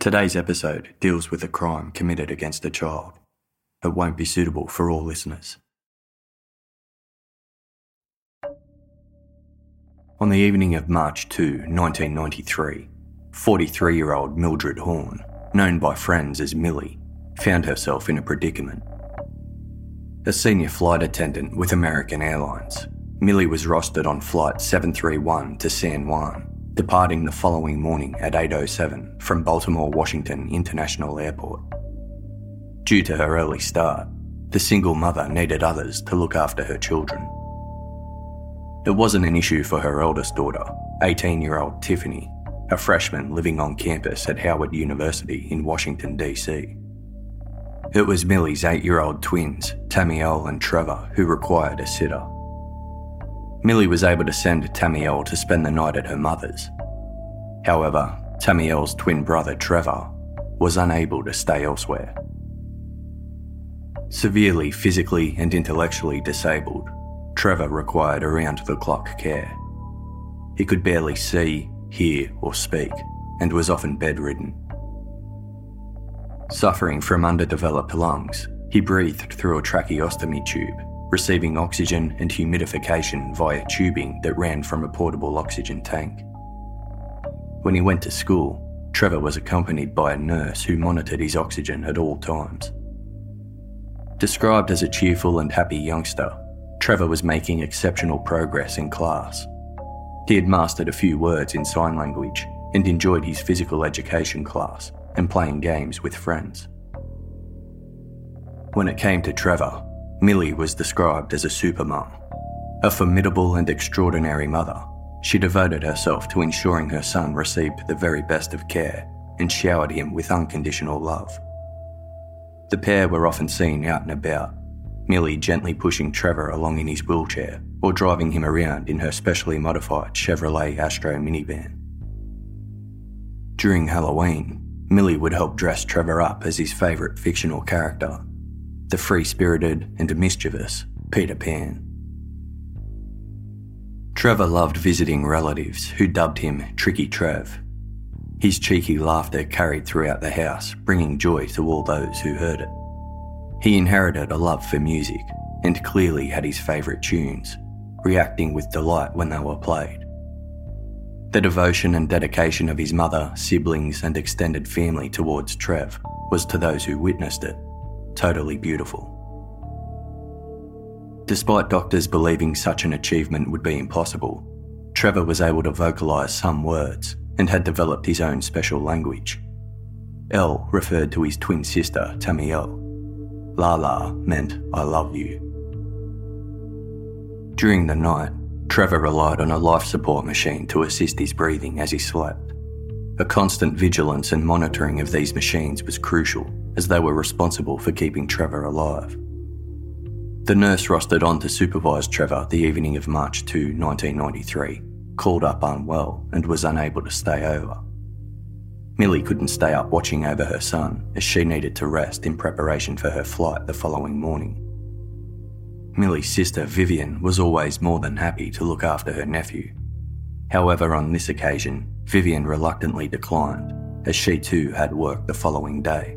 Today's episode deals with a crime committed against a child. It won't be suitable for all listeners. On the evening of March 2, 1993, 43 year old Mildred Horn, known by friends as Millie, found herself in a predicament. A senior flight attendant with American Airlines, Millie was rostered on Flight 731 to San Juan, departing the following morning at 8.07 from Baltimore Washington International Airport. Due to her early start, the single mother needed others to look after her children. It wasn't an issue for her eldest daughter, 18 year old Tiffany, a freshman living on campus at Howard University in Washington, D.C. It was Millie's eight year old twins, Tamiel and Trevor, who required a sitter. Millie was able to send Tamiel to spend the night at her mother's. However, Tamiel's twin brother Trevor was unable to stay elsewhere. Severely physically and intellectually disabled, Trevor required around the clock care. He could barely see, hear, or speak, and was often bedridden. Suffering from underdeveloped lungs, he breathed through a tracheostomy tube, receiving oxygen and humidification via tubing that ran from a portable oxygen tank. When he went to school, Trevor was accompanied by a nurse who monitored his oxygen at all times. Described as a cheerful and happy youngster, Trevor was making exceptional progress in class. He had mastered a few words in sign language and enjoyed his physical education class and playing games with friends. When it came to Trevor, Millie was described as a supermum. A formidable and extraordinary mother, she devoted herself to ensuring her son received the very best of care and showered him with unconditional love. The pair were often seen out and about, Millie gently pushing Trevor along in his wheelchair or driving him around in her specially modified Chevrolet Astro minivan. During Halloween, Millie would help dress Trevor up as his favourite fictional character, the free spirited and mischievous Peter Pan. Trevor loved visiting relatives who dubbed him Tricky Trev. His cheeky laughter carried throughout the house, bringing joy to all those who heard it. He inherited a love for music and clearly had his favourite tunes, reacting with delight when they were played. The devotion and dedication of his mother, siblings, and extended family towards Trev was to those who witnessed it totally beautiful. Despite doctors believing such an achievement would be impossible, Trevor was able to vocalise some words and had developed his own special language. L referred to his twin sister, Tamiel. Lala meant I love you. During the night, Trevor relied on a life support machine to assist his breathing as he slept. A constant vigilance and monitoring of these machines was crucial as they were responsible for keeping Trevor alive. The nurse rostered on to supervise Trevor the evening of March 2, 1993, called up unwell and was unable to stay over. Millie couldn't stay up watching over her son as she needed to rest in preparation for her flight the following morning. Millie's sister Vivian was always more than happy to look after her nephew. However, on this occasion, Vivian reluctantly declined, as she too had work the following day.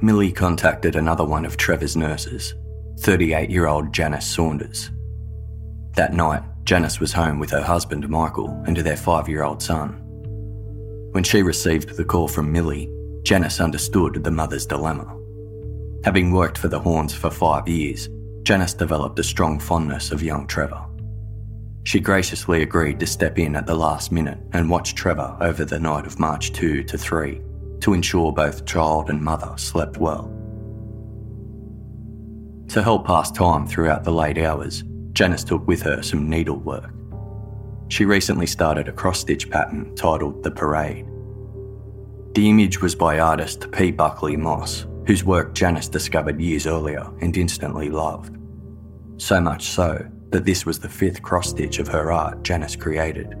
Millie contacted another one of Trevor's nurses, 38 year old Janice Saunders. That night, Janice was home with her husband Michael and their five year old son. When she received the call from Millie, Janice understood the mother's dilemma. Having worked for the Horns for five years, Janice developed a strong fondness of young Trevor. She graciously agreed to step in at the last minute and watch Trevor over the night of March 2 to 3 to ensure both child and mother slept well. To help pass time throughout the late hours, Janice took with her some needlework. She recently started a cross stitch pattern titled The Parade. The image was by artist P. Buckley Moss, whose work Janice discovered years earlier and instantly loved. So much so that this was the fifth cross stitch of her art Janice created.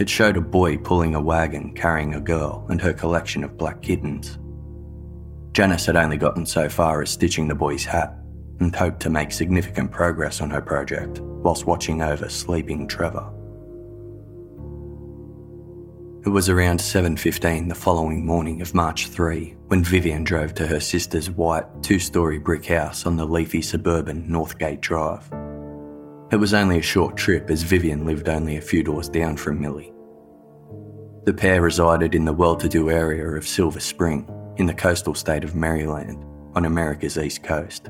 It showed a boy pulling a wagon carrying a girl and her collection of black kittens. Janice had only gotten so far as stitching the boy's hat and hoped to make significant progress on her project whilst watching over sleeping Trevor. It was around 7:15 the following morning of March 3 when Vivian drove to her sister's white two-story brick house on the leafy suburban Northgate Drive. It was only a short trip as Vivian lived only a few doors down from Millie. The pair resided in the well-to-do area of Silver Spring in the coastal state of Maryland on America's east coast.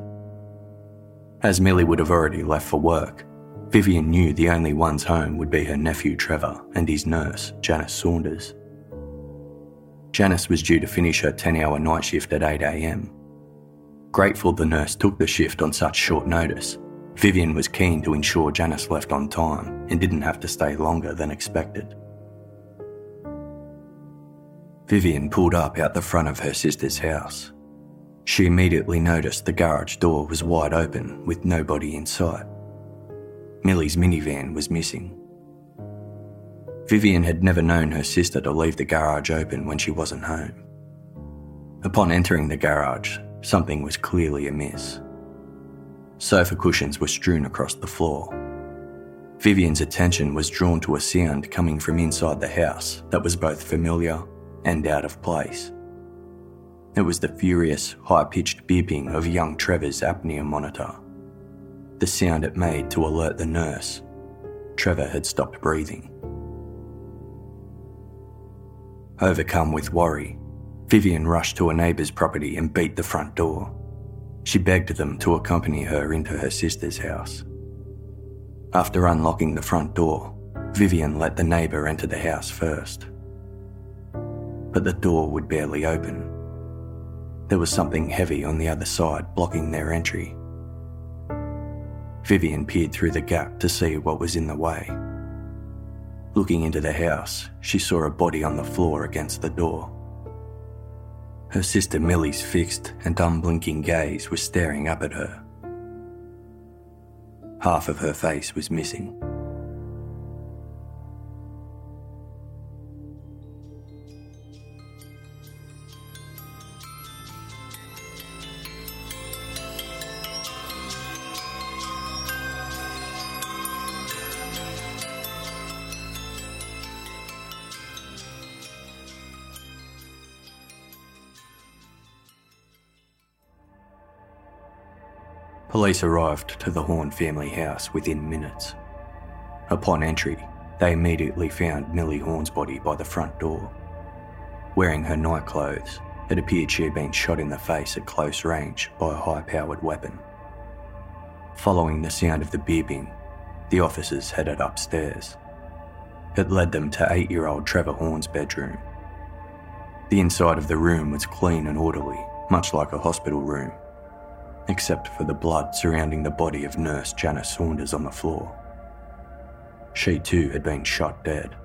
As Millie would have already left for work, Vivian knew the only ones home would be her nephew Trevor and his nurse, Janice Saunders. Janice was due to finish her 10 hour night shift at 8am. Grateful the nurse took the shift on such short notice, Vivian was keen to ensure Janice left on time and didn't have to stay longer than expected. Vivian pulled up out the front of her sister's house. She immediately noticed the garage door was wide open with nobody in sight. Millie's minivan was missing. Vivian had never known her sister to leave the garage open when she wasn't home. Upon entering the garage, something was clearly amiss. Sofa cushions were strewn across the floor. Vivian's attention was drawn to a sound coming from inside the house that was both familiar and out of place. It was the furious, high pitched beeping of young Trevor's apnea monitor the sound it made to alert the nurse. Trevor had stopped breathing. Overcome with worry, Vivian rushed to a neighbour's property and beat the front door. She begged them to accompany her into her sister's house. After unlocking the front door, Vivian let the neighbour enter the house first. But the door would barely open. There was something heavy on the other side blocking their entry. Vivian peered through the gap to see what was in the way. Looking into the house, she saw a body on the floor against the door. Her sister Millie's fixed and unblinking gaze was staring up at her. Half of her face was missing. Police arrived to the Horn family house within minutes. Upon entry, they immediately found Millie Horn's body by the front door. Wearing her night clothes, it appeared she had been shot in the face at close range by a high powered weapon. Following the sound of the beeping, the officers headed upstairs. It led them to eight year old Trevor Horn's bedroom. The inside of the room was clean and orderly, much like a hospital room, except for the blood surrounding the body of nurse Janice Saunders on the floor. She too had been shot dead.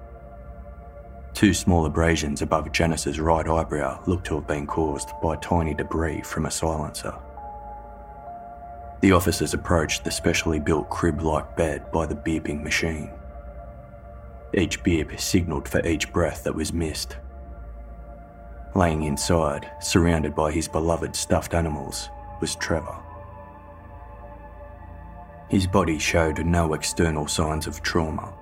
Two small abrasions above Janice's right eyebrow looked to have been caused by tiny debris from a silencer. The officers approached the specially built crib like bed by the beeping machine. Each beep signalled for each breath that was missed. Laying inside, surrounded by his beloved stuffed animals, was Trevor. His body showed no external signs of trauma.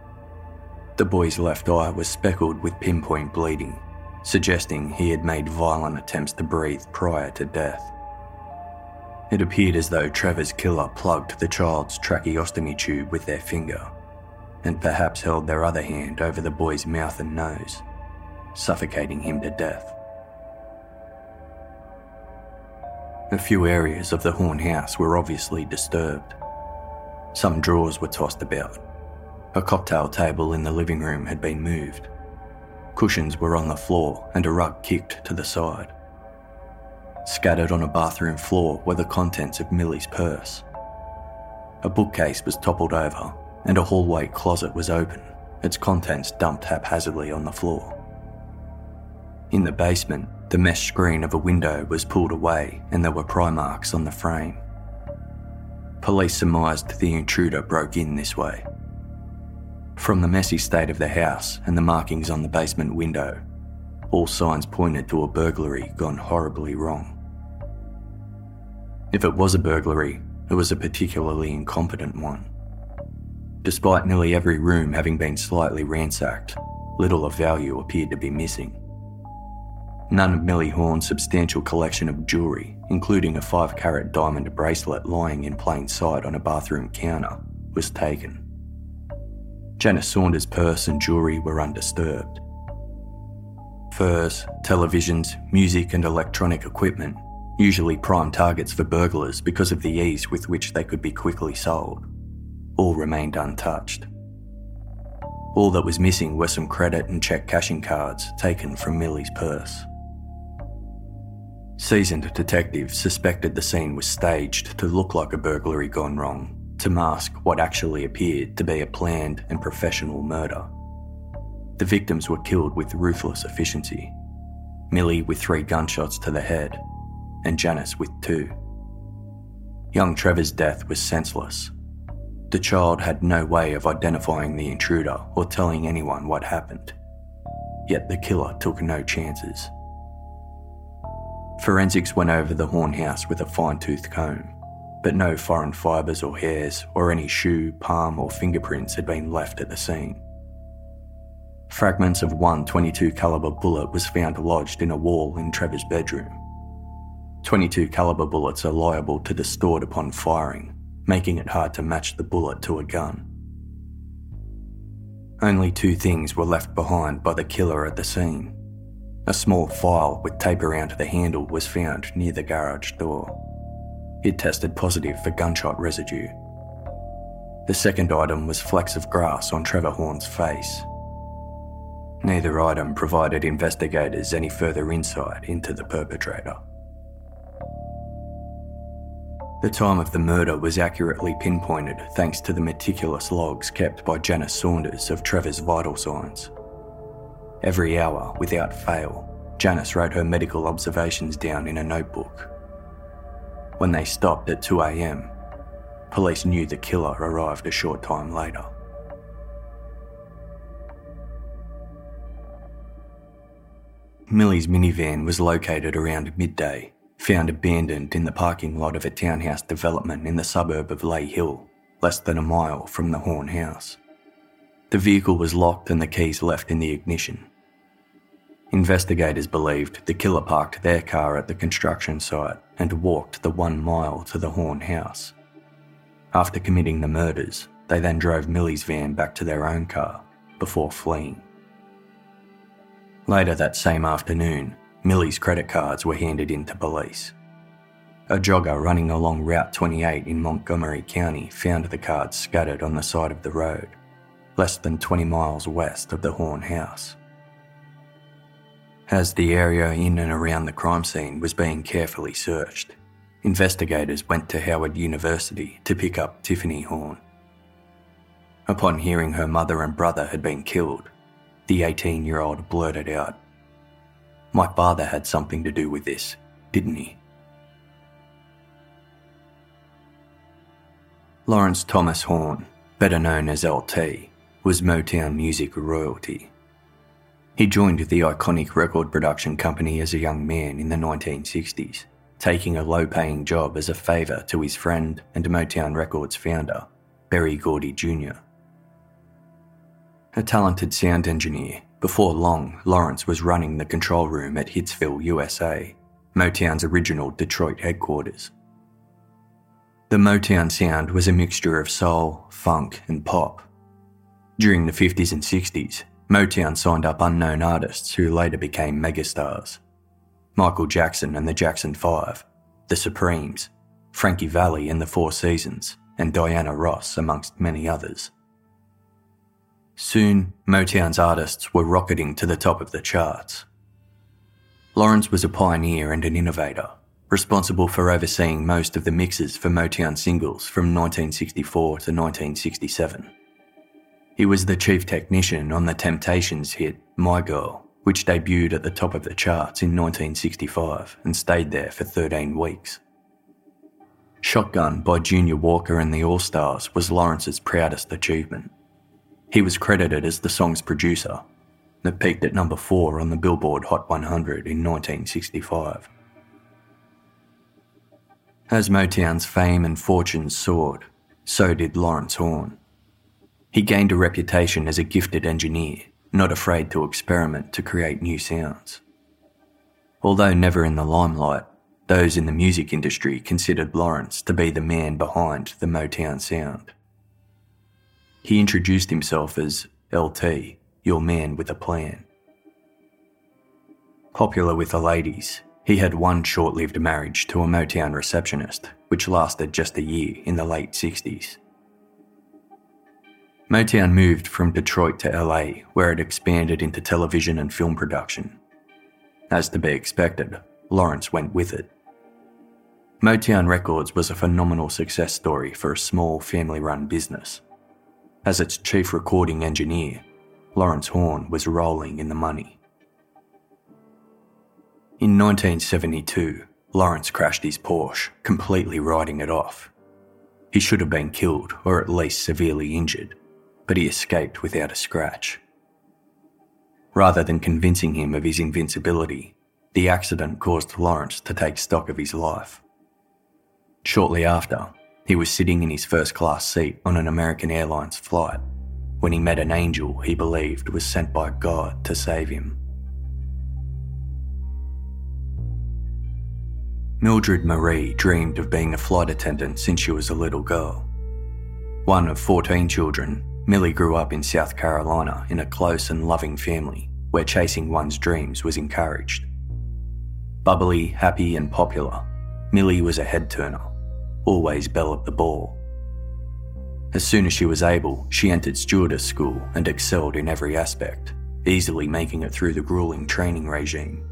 The boy's left eye was speckled with pinpoint bleeding, suggesting he had made violent attempts to breathe prior to death. It appeared as though Trevor's killer plugged the child's tracheostomy tube with their finger, and perhaps held their other hand over the boy's mouth and nose, suffocating him to death. A few areas of the Horn house were obviously disturbed. Some drawers were tossed about. A cocktail table in the living room had been moved. Cushions were on the floor and a rug kicked to the side. Scattered on a bathroom floor were the contents of Millie's purse. A bookcase was toppled over and a hallway closet was open, its contents dumped haphazardly on the floor. In the basement, the mesh screen of a window was pulled away and there were pry marks on the frame. Police surmised the intruder broke in this way. From the messy state of the house and the markings on the basement window, all signs pointed to a burglary gone horribly wrong. If it was a burglary, it was a particularly incompetent one. Despite nearly every room having been slightly ransacked, little of value appeared to be missing. None of Millie Horn's substantial collection of jewellery, including a 5 carat diamond bracelet lying in plain sight on a bathroom counter, was taken. Janice Saunders' purse and jewellery were undisturbed. Furs, televisions, music, and electronic equipment, usually prime targets for burglars because of the ease with which they could be quickly sold, all remained untouched. All that was missing were some credit and check cashing cards taken from Millie's purse. Seasoned detectives suspected the scene was staged to look like a burglary gone wrong, to mask what actually appeared to be a planned and professional murder. The victims were killed with ruthless efficiency Millie with three gunshots to the head, and Janice with two. Young Trevor's death was senseless. The child had no way of identifying the intruder or telling anyone what happened. Yet the killer took no chances. Forensics went over the Horn house with a fine tooth comb, but no foreign fibres or hairs or any shoe, palm, or fingerprints had been left at the scene. Fragments of one 22 caliber bullet was found lodged in a wall in Trevor's bedroom. 22 caliber bullets are liable to distort upon firing, making it hard to match the bullet to a gun. Only two things were left behind by the killer at the scene a small file with tape around the handle was found near the garage door. It tested positive for gunshot residue. The second item was flecks of grass on Trevor Horn's face. Neither item provided investigators any further insight into the perpetrator. The time of the murder was accurately pinpointed thanks to the meticulous logs kept by Janice Saunders of Trevor's vital signs. Every hour, without fail, Janice wrote her medical observations down in a notebook. When they stopped at 2am, police knew the killer arrived a short time later. Millie's minivan was located around midday, found abandoned in the parking lot of a townhouse development in the suburb of Layhill, less than a mile from the Horn house. The vehicle was locked and the keys left in the ignition. Investigators believed the killer parked their car at the construction site and walked the one mile to the Horn house. After committing the murders, they then drove Millie's van back to their own car before fleeing. Later that same afternoon, Millie's credit cards were handed in to police. A jogger running along Route 28 in Montgomery County found the cards scattered on the side of the road, less than 20 miles west of the Horn house. As the area in and around the crime scene was being carefully searched, investigators went to Howard University to pick up Tiffany Horn. Upon hearing her mother and brother had been killed, the 18 year old blurted out, My father had something to do with this, didn't he? Lawrence Thomas Horn, better known as LT, was Motown music royalty. He joined the iconic record production company as a young man in the 1960s, taking a low paying job as a favour to his friend and Motown Records founder, Berry Gordy Jr. A talented sound engineer, before long, Lawrence was running the control room at Hitsville, USA, Motown's original Detroit headquarters. The Motown sound was a mixture of soul, funk, and pop. During the 50s and 60s, Motown signed up unknown artists who later became megastars Michael Jackson and the Jackson Five, The Supremes, Frankie Valli and the Four Seasons, and Diana Ross, amongst many others. Soon, Motown's artists were rocketing to the top of the charts. Lawrence was a pioneer and an innovator, responsible for overseeing most of the mixes for Motown singles from 1964 to 1967. He was the chief technician on the Temptations hit My Girl, which debuted at the top of the charts in 1965 and stayed there for 13 weeks. Shotgun by Junior Walker and the All Stars was Lawrence's proudest achievement. He was credited as the song's producer. It peaked at number 4 on the Billboard Hot 100 in 1965. As Motown's fame and fortunes soared, so did Lawrence Horn. He gained a reputation as a gifted engineer, not afraid to experiment to create new sounds. Although never in the limelight, those in the music industry considered Lawrence to be the man behind the Motown sound. He introduced himself as LT, your man with a plan. Popular with the ladies, he had one short lived marriage to a Motown receptionist, which lasted just a year in the late 60s. Motown moved from Detroit to LA, where it expanded into television and film production. As to be expected, Lawrence went with it. Motown Records was a phenomenal success story for a small family run business. As its chief recording engineer, Lawrence Horn was rolling in the money. In 1972, Lawrence crashed his Porsche, completely riding it off. He should have been killed or at least severely injured, but he escaped without a scratch. Rather than convincing him of his invincibility, the accident caused Lawrence to take stock of his life. Shortly after, he was sitting in his first class seat on an American Airlines flight when he met an angel he believed was sent by God to save him. Mildred Marie dreamed of being a flight attendant since she was a little girl. One of 14 children, Millie grew up in South Carolina in a close and loving family where chasing one's dreams was encouraged. Bubbly, happy, and popular, Millie was a head turner always belle at the ball. As soon as she was able, she entered stewardess school and excelled in every aspect, easily making it through the grueling training regime.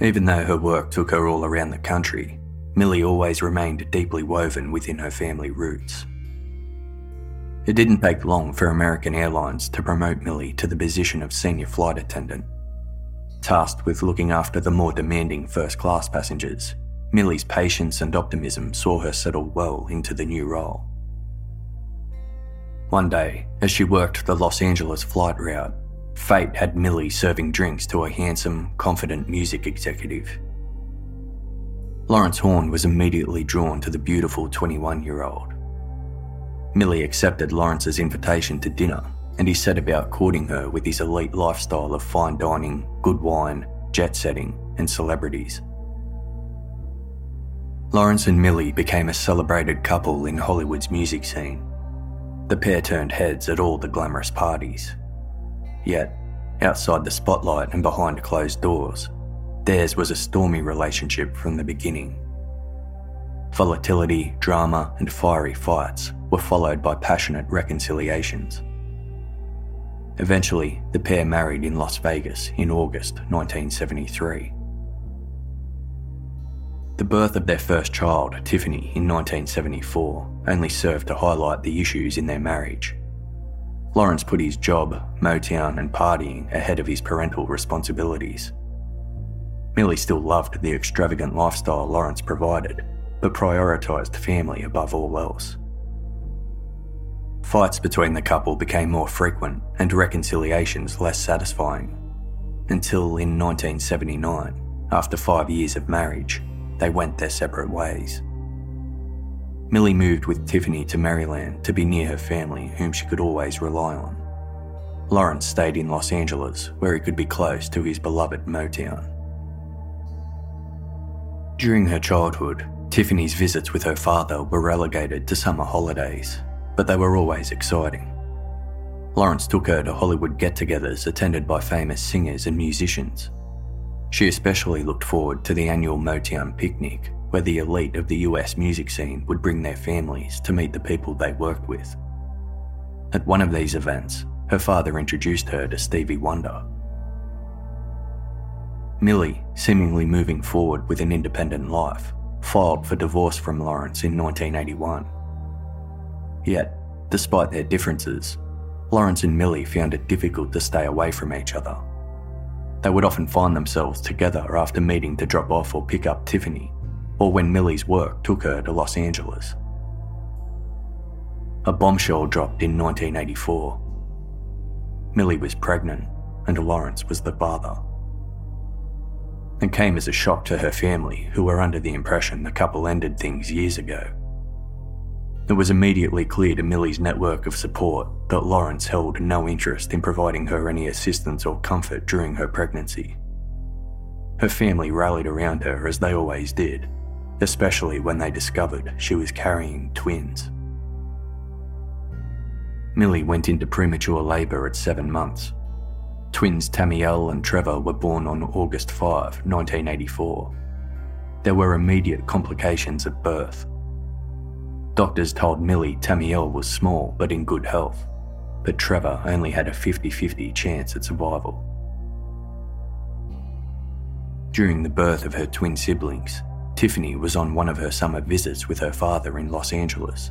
Even though her work took her all around the country, Millie always remained deeply woven within her family roots. It didn't take long for American Airlines to promote Millie to the position of senior flight attendant, tasked with looking after the more demanding first class passengers Millie's patience and optimism saw her settle well into the new role. One day, as she worked the Los Angeles flight route, fate had Millie serving drinks to a handsome, confident music executive. Lawrence Horn was immediately drawn to the beautiful 21 year old. Millie accepted Lawrence's invitation to dinner and he set about courting her with his elite lifestyle of fine dining, good wine, jet setting, and celebrities. Lawrence and Millie became a celebrated couple in Hollywood's music scene. The pair turned heads at all the glamorous parties. Yet, outside the spotlight and behind closed doors, theirs was a stormy relationship from the beginning. Volatility, drama, and fiery fights were followed by passionate reconciliations. Eventually, the pair married in Las Vegas in August 1973. The birth of their first child, Tiffany, in 1974, only served to highlight the issues in their marriage. Lawrence put his job, Motown, and partying ahead of his parental responsibilities. Millie still loved the extravagant lifestyle Lawrence provided, but prioritised family above all else. Fights between the couple became more frequent and reconciliations less satisfying. Until in 1979, after five years of marriage, they went their separate ways. Millie moved with Tiffany to Maryland to be near her family, whom she could always rely on. Lawrence stayed in Los Angeles, where he could be close to his beloved Motown. During her childhood, Tiffany's visits with her father were relegated to summer holidays, but they were always exciting. Lawrence took her to Hollywood get togethers attended by famous singers and musicians. She especially looked forward to the annual Motown picnic, where the elite of the US music scene would bring their families to meet the people they worked with. At one of these events, her father introduced her to Stevie Wonder. Millie, seemingly moving forward with an independent life, filed for divorce from Lawrence in 1981. Yet, despite their differences, Lawrence and Millie found it difficult to stay away from each other. They would often find themselves together after meeting to drop off or pick up Tiffany, or when Millie's work took her to Los Angeles. A bombshell dropped in 1984. Millie was pregnant, and Lawrence was the father. It came as a shock to her family, who were under the impression the couple ended things years ago. It was immediately clear to Millie's network of support that Lawrence held no interest in providing her any assistance or comfort during her pregnancy. Her family rallied around her as they always did, especially when they discovered she was carrying twins. Millie went into premature labour at seven months. Twins Tamiel and Trevor were born on August 5, 1984. There were immediate complications at birth. Doctors told Millie Tamiel was small but in good health, but Trevor only had a 50 50 chance at survival. During the birth of her twin siblings, Tiffany was on one of her summer visits with her father in Los Angeles.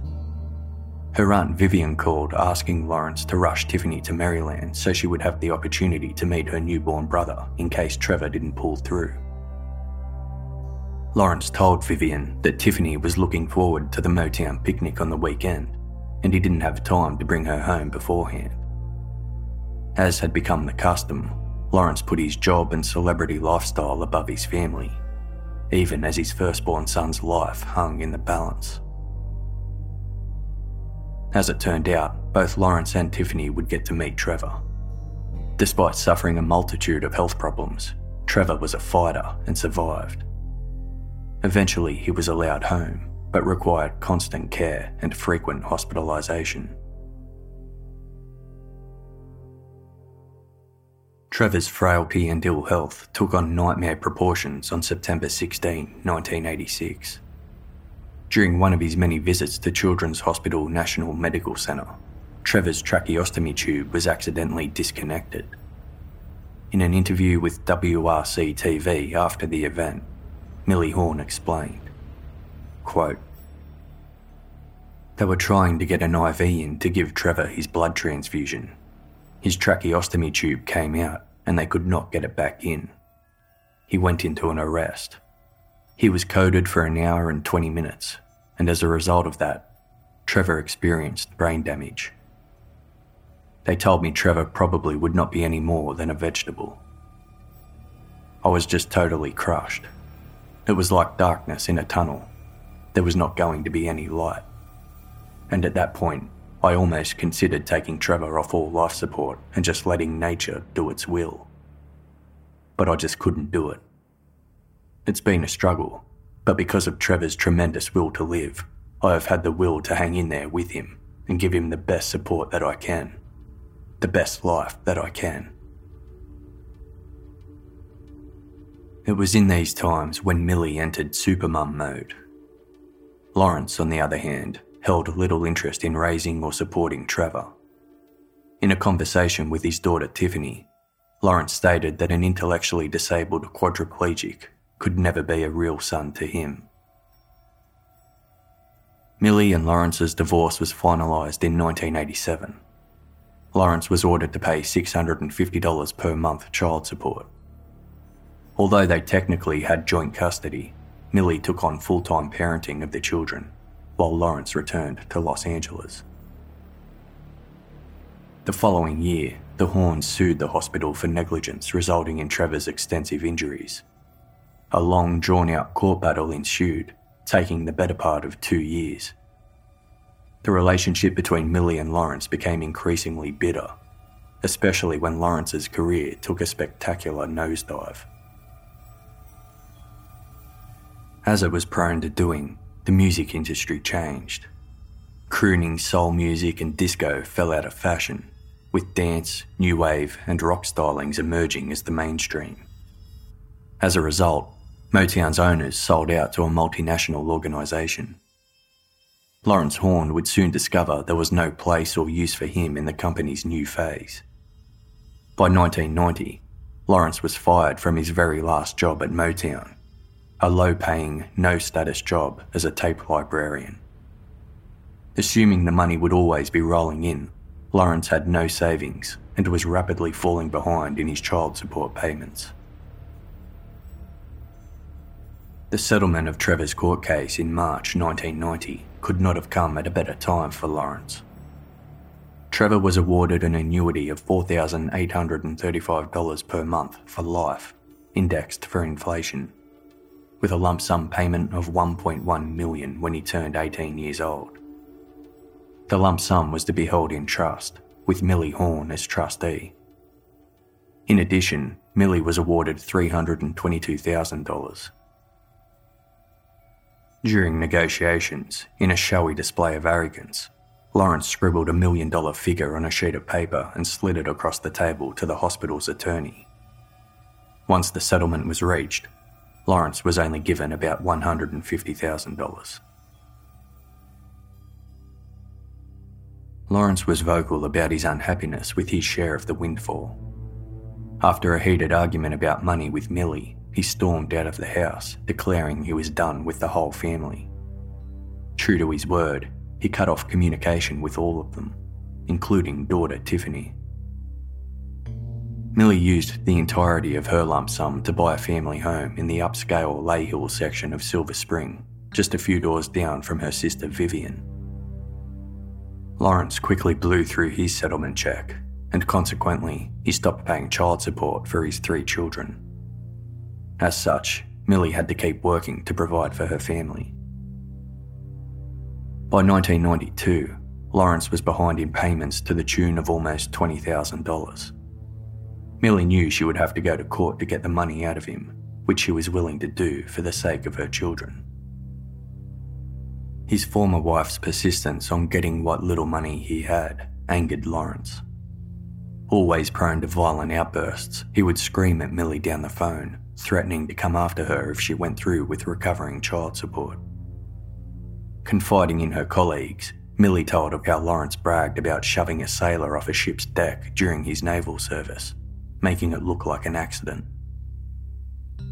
Her aunt Vivian called asking Lawrence to rush Tiffany to Maryland so she would have the opportunity to meet her newborn brother in case Trevor didn't pull through. Lawrence told Vivian that Tiffany was looking forward to the Motown picnic on the weekend, and he didn't have time to bring her home beforehand. As had become the custom, Lawrence put his job and celebrity lifestyle above his family, even as his firstborn son's life hung in the balance. As it turned out, both Lawrence and Tiffany would get to meet Trevor. Despite suffering a multitude of health problems, Trevor was a fighter and survived. Eventually, he was allowed home, but required constant care and frequent hospitalisation. Trevor's frailty and ill health took on nightmare proportions on September 16, 1986. During one of his many visits to Children's Hospital National Medical Centre, Trevor's tracheostomy tube was accidentally disconnected. In an interview with WRC TV after the event, Millie Horn explained. Quote, they were trying to get an IV in to give Trevor his blood transfusion. His tracheostomy tube came out and they could not get it back in. He went into an arrest. He was coded for an hour and 20 minutes, and as a result of that, Trevor experienced brain damage. They told me Trevor probably would not be any more than a vegetable. I was just totally crushed. It was like darkness in a tunnel. There was not going to be any light. And at that point, I almost considered taking Trevor off all life support and just letting nature do its will. But I just couldn't do it. It's been a struggle, but because of Trevor's tremendous will to live, I have had the will to hang in there with him and give him the best support that I can, the best life that I can. It was in these times when Millie entered supermum mode. Lawrence, on the other hand, held little interest in raising or supporting Trevor. In a conversation with his daughter Tiffany, Lawrence stated that an intellectually disabled quadriplegic could never be a real son to him. Millie and Lawrence's divorce was finalised in 1987. Lawrence was ordered to pay $650 per month child support. Although they technically had joint custody, Millie took on full time parenting of the children, while Lawrence returned to Los Angeles. The following year, the Horns sued the hospital for negligence resulting in Trevor's extensive injuries. A long, drawn out court battle ensued, taking the better part of two years. The relationship between Millie and Lawrence became increasingly bitter, especially when Lawrence's career took a spectacular nosedive. As it was prone to doing, the music industry changed. Crooning soul music and disco fell out of fashion, with dance, new wave, and rock stylings emerging as the mainstream. As a result, Motown's owners sold out to a multinational organisation. Lawrence Horn would soon discover there was no place or use for him in the company's new phase. By 1990, Lawrence was fired from his very last job at Motown, a low paying, no status job as a tape librarian. Assuming the money would always be rolling in, Lawrence had no savings and was rapidly falling behind in his child support payments. The settlement of Trevor's court case in March 1990 could not have come at a better time for Lawrence. Trevor was awarded an annuity of $4,835 per month for life, indexed for inflation, with a lump sum payment of 1.1 million when he turned 18 years old. The lump sum was to be held in trust, with Millie Horn as trustee. In addition, Millie was awarded $322,000. During negotiations, in a showy display of arrogance, Lawrence scribbled a million dollar figure on a sheet of paper and slid it across the table to the hospital's attorney. Once the settlement was reached, Lawrence was only given about $150,000. Lawrence was vocal about his unhappiness with his share of the windfall. After a heated argument about money with Millie, he stormed out of the house, declaring he was done with the whole family. True to his word, he cut off communication with all of them, including daughter Tiffany. Millie used the entirety of her lump sum to buy a family home in the upscale Lay section of Silver Spring, just a few doors down from her sister Vivian. Lawrence quickly blew through his settlement check, and consequently, he stopped paying child support for his three children. As such, Millie had to keep working to provide for her family. By 1992, Lawrence was behind in payments to the tune of almost $20,000. Millie knew she would have to go to court to get the money out of him, which she was willing to do for the sake of her children. His former wife's persistence on getting what little money he had angered Lawrence. Always prone to violent outbursts, he would scream at Millie down the phone threatening to come after her if she went through with recovering child support. Confiding in her colleagues, Millie told of how Lawrence bragged about shoving a sailor off a ship's deck during his naval service, making it look like an accident.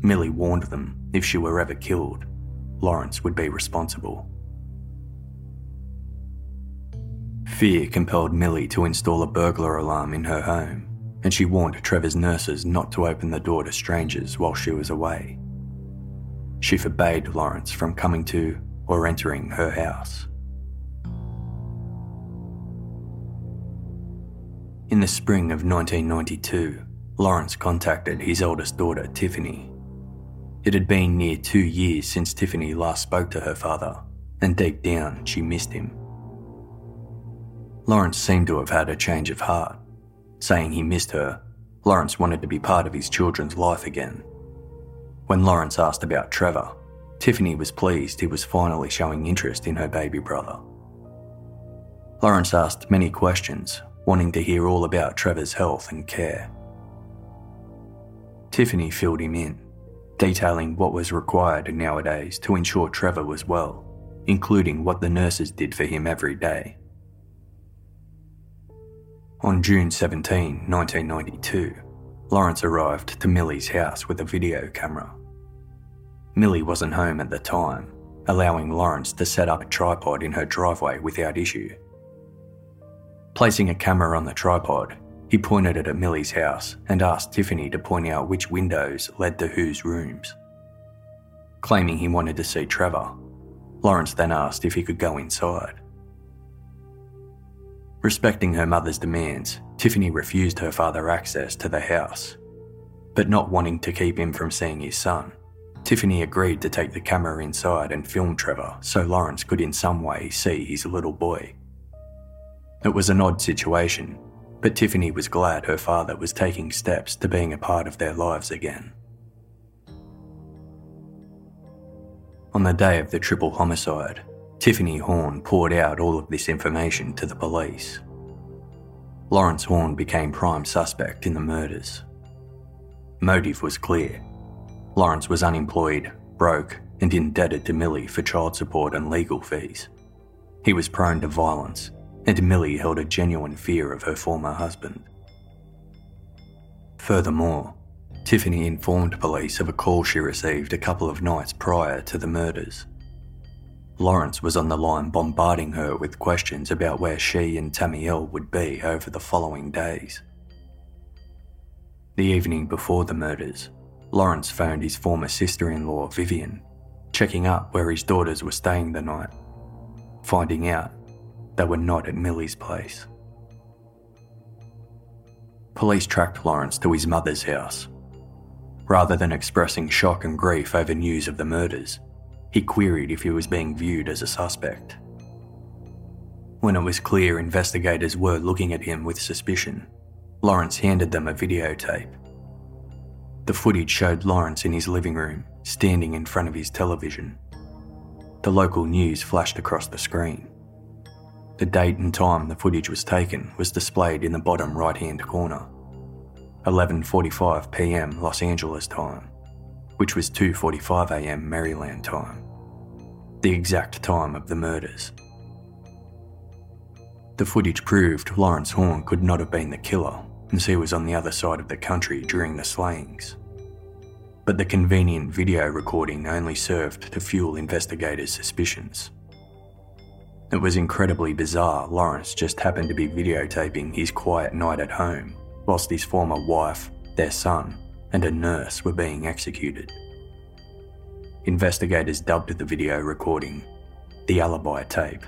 Millie warned them if she were ever killed, Lawrence would be responsible. Fear compelled Millie to install a burglar alarm in her home and she warned Trevor's nurses not to open the door to strangers while she was away. She forbade Lawrence from coming to or entering her house. In the spring of 1992, Lawrence contacted his eldest daughter, Tiffany. It had been near two years since Tiffany last spoke to her father, and deep down she missed him. Lawrence seemed to have had a change of heart saying he missed her. Lawrence wanted to be part of his children's life again. When Lawrence asked about Trevor, Tiffany was pleased he was finally showing interest in her baby brother. Lawrence asked many questions, wanting to hear all about Trevor's health and care. Tiffany filled him in, detailing what was required nowadays to ensure Trevor was well, including what the nurses did for him every day. On June 17, 1992, Lawrence arrived to Millie's house with a video camera. Millie wasn't home at the time, allowing Lawrence to set up a tripod in her driveway without issue. Placing a camera on the tripod, he pointed it at Millie's house and asked Tiffany to point out which windows led to whose rooms. Claiming he wanted to see Trevor, Lawrence then asked if he could go inside. Respecting her mother's demands, Tiffany refused her father access to the house. But not wanting to keep him from seeing his son, Tiffany agreed to take the camera inside and film Trevor so Lawrence could in some way see his little boy. It was an odd situation, but Tiffany was glad her father was taking steps to being a part of their lives again. On the day of the triple homicide, Tiffany Horn poured out all of this information to the police. Lawrence Horn became prime suspect in the murders. Motive was clear. Lawrence was unemployed, broke, and indebted to Millie for child support and legal fees. He was prone to violence, and Millie held a genuine fear of her former husband. Furthermore, Tiffany informed police of a call she received a couple of nights prior to the murders. Lawrence was on the line bombarding her with questions about where she and Tamiel would be over the following days. The evening before the murders, Lawrence phoned his former sister in law, Vivian, checking up where his daughters were staying the night, finding out they were not at Millie's place. Police tracked Lawrence to his mother's house. Rather than expressing shock and grief over news of the murders, he queried if he was being viewed as a suspect. When it was clear investigators were looking at him with suspicion, Lawrence handed them a videotape. The footage showed Lawrence in his living room, standing in front of his television. The local news flashed across the screen. The date and time the footage was taken was displayed in the bottom right-hand corner. 11:45 p.m. Los Angeles time which was 2:45am Maryland time, the exact time of the murders. The footage proved Lawrence Horn could not have been the killer, as he was on the other side of the country during the slayings. But the convenient video recording only served to fuel investigators' suspicions. It was incredibly bizarre Lawrence just happened to be videotaping his quiet night at home, whilst his former wife, their son, and a nurse were being executed. Investigators dubbed the video recording the alibi tape.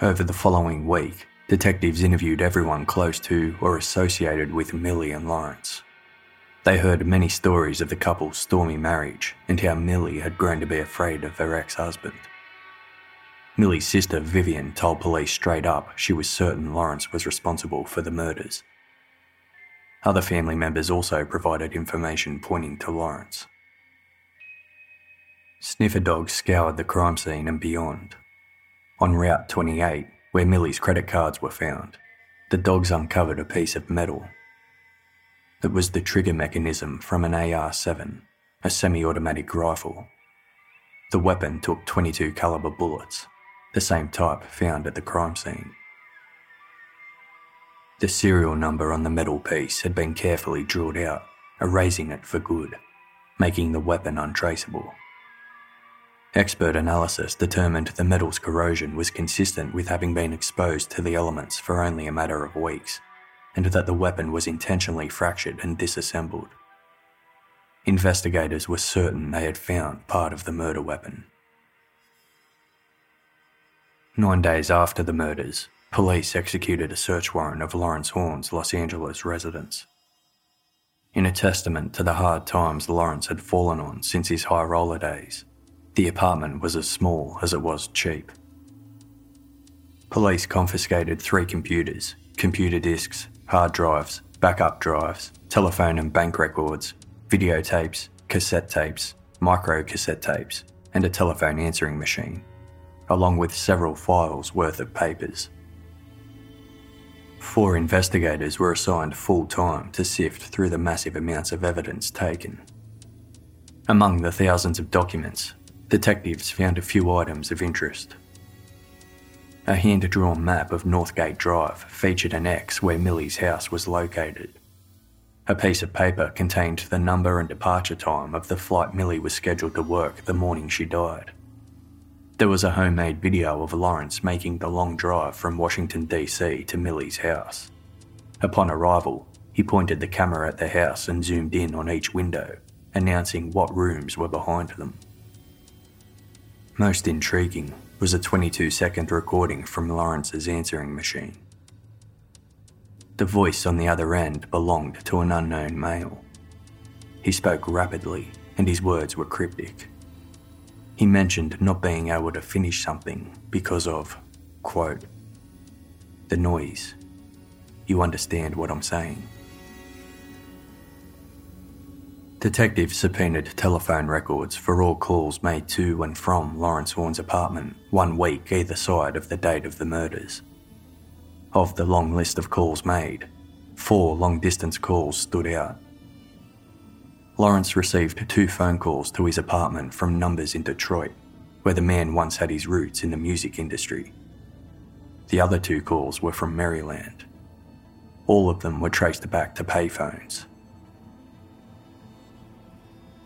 Over the following week, detectives interviewed everyone close to or associated with Millie and Lawrence. They heard many stories of the couple's stormy marriage and how Millie had grown to be afraid of her ex husband. Millie's sister Vivian told police straight up she was certain Lawrence was responsible for the murders other family members also provided information pointing to Lawrence. Sniffer dogs scoured the crime scene and beyond. On Route 28, where Millie's credit cards were found, the dogs uncovered a piece of metal. It was the trigger mechanism from an AR 7, a semi automatic rifle. The weapon took 22 caliber bullets, the same type found at the crime scene. The serial number on the metal piece had been carefully drilled out, erasing it for good, making the weapon untraceable. Expert analysis determined the metal's corrosion was consistent with having been exposed to the elements for only a matter of weeks, and that the weapon was intentionally fractured and disassembled. Investigators were certain they had found part of the murder weapon. Nine days after the murders, police executed a search warrant of Lawrence Horn's Los Angeles residence. In a testament to the hard times Lawrence had fallen on since his high roller days, the apartment was as small as it was cheap. Police confiscated three computers, computer disks, hard drives, backup drives, telephone and bank records, videotapes, cassette tapes, micro cassette tapes, and a telephone answering machine, along with several files worth of papers. Four investigators were assigned full time to sift through the massive amounts of evidence taken. Among the thousands of documents, detectives found a few items of interest. A hand drawn map of Northgate Drive featured an X where Millie's house was located. A piece of paper contained the number and departure time of the flight Millie was scheduled to work the morning she died. There was a homemade video of Lawrence making the long drive from Washington, D.C. to Millie's house. Upon arrival, he pointed the camera at the house and zoomed in on each window, announcing what rooms were behind them. Most intriguing was a 22 second recording from Lawrence's answering machine. The voice on the other end belonged to an unknown male. He spoke rapidly, and his words were cryptic. He mentioned not being able to finish something because of, quote, the noise. You understand what I'm saying. Detectives subpoenaed telephone records for all calls made to and from Lawrence Horn's apartment one week either side of the date of the murders. Of the long list of calls made, four long distance calls stood out. Lawrence received two phone calls to his apartment from numbers in Detroit, where the man once had his roots in the music industry. The other two calls were from Maryland. All of them were traced back to payphones.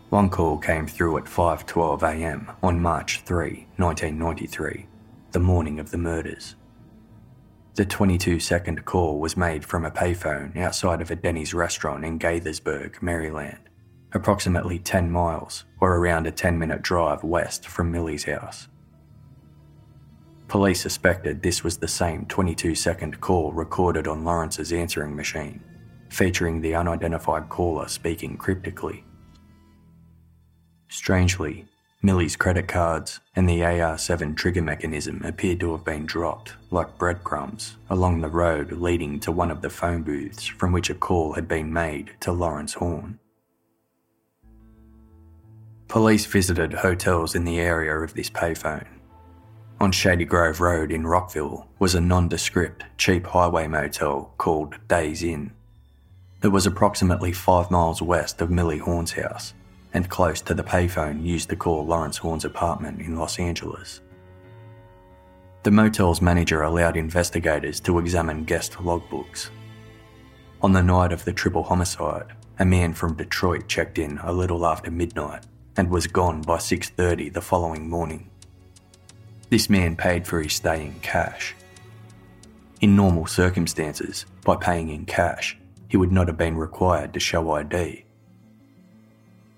One call came through at 5:12 a.m. on March 3, 1993, the morning of the murders. The 22-second call was made from a payphone outside of a Denny's restaurant in Gaithersburg, Maryland, approximately 10 miles or around a 10-minute drive west from Millie's house. Police suspected this was the same 22-second call recorded on Lawrence's answering machine, featuring the unidentified caller speaking cryptically. Strangely, Millie's credit cards and the AR7 trigger mechanism appeared to have been dropped, like breadcrumbs, along the road leading to one of the phone booths from which a call had been made to Lawrence Horn. Police visited hotels in the area of this payphone. On Shady Grove Road in Rockville was a nondescript, cheap highway motel called Days Inn. It was approximately five miles west of Millie Horn's house and close to the payphone used to call Lawrence Horn's apartment in Los Angeles. The motel's manager allowed investigators to examine guest logbooks. On the night of the triple homicide, a man from Detroit checked in a little after midnight and was gone by 6:30 the following morning. This man paid for his stay in cash. In normal circumstances, by paying in cash, he would not have been required to show ID.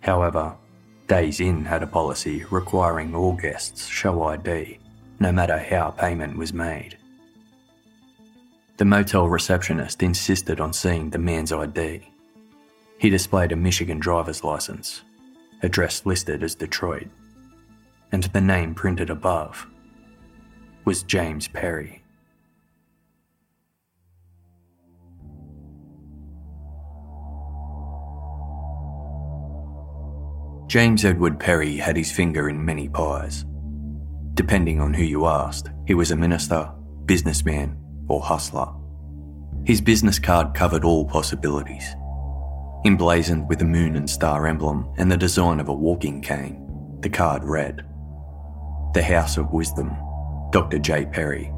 However, Days Inn had a policy requiring all guests show ID, no matter how payment was made. The motel receptionist insisted on seeing the man's ID. He displayed a Michigan driver's license, address listed as Detroit, and the name printed above was James Perry. James Edward Perry had his finger in many pies. Depending on who you asked, he was a minister, businessman, or hustler. His business card covered all possibilities. Emblazoned with a moon and star emblem and the design of a walking cane, the card read The House of Wisdom, Dr. J. Perry,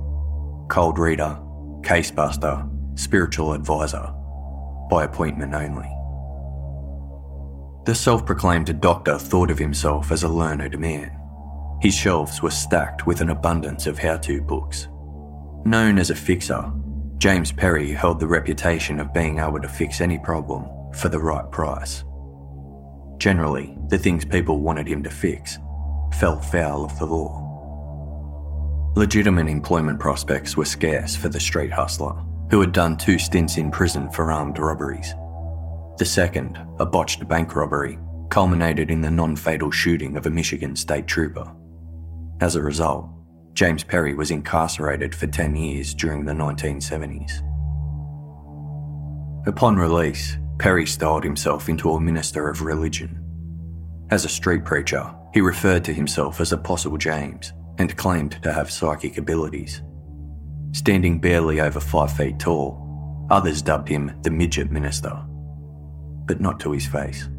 Cold Reader, Case Buster, Spiritual Advisor, by appointment only. The self proclaimed doctor thought of himself as a learned man. His shelves were stacked with an abundance of how to books. Known as a fixer, James Perry held the reputation of being able to fix any problem for the right price. Generally, the things people wanted him to fix fell foul of the law. Legitimate employment prospects were scarce for the street hustler, who had done two stints in prison for armed robberies. The second, a botched bank robbery, culminated in the non fatal shooting of a Michigan state trooper. As a result, James Perry was incarcerated for 10 years during the 1970s. Upon release, Perry styled himself into a minister of religion. As a street preacher, he referred to himself as Apostle James and claimed to have psychic abilities. Standing barely over five feet tall, others dubbed him the Midget Minister but not to his face.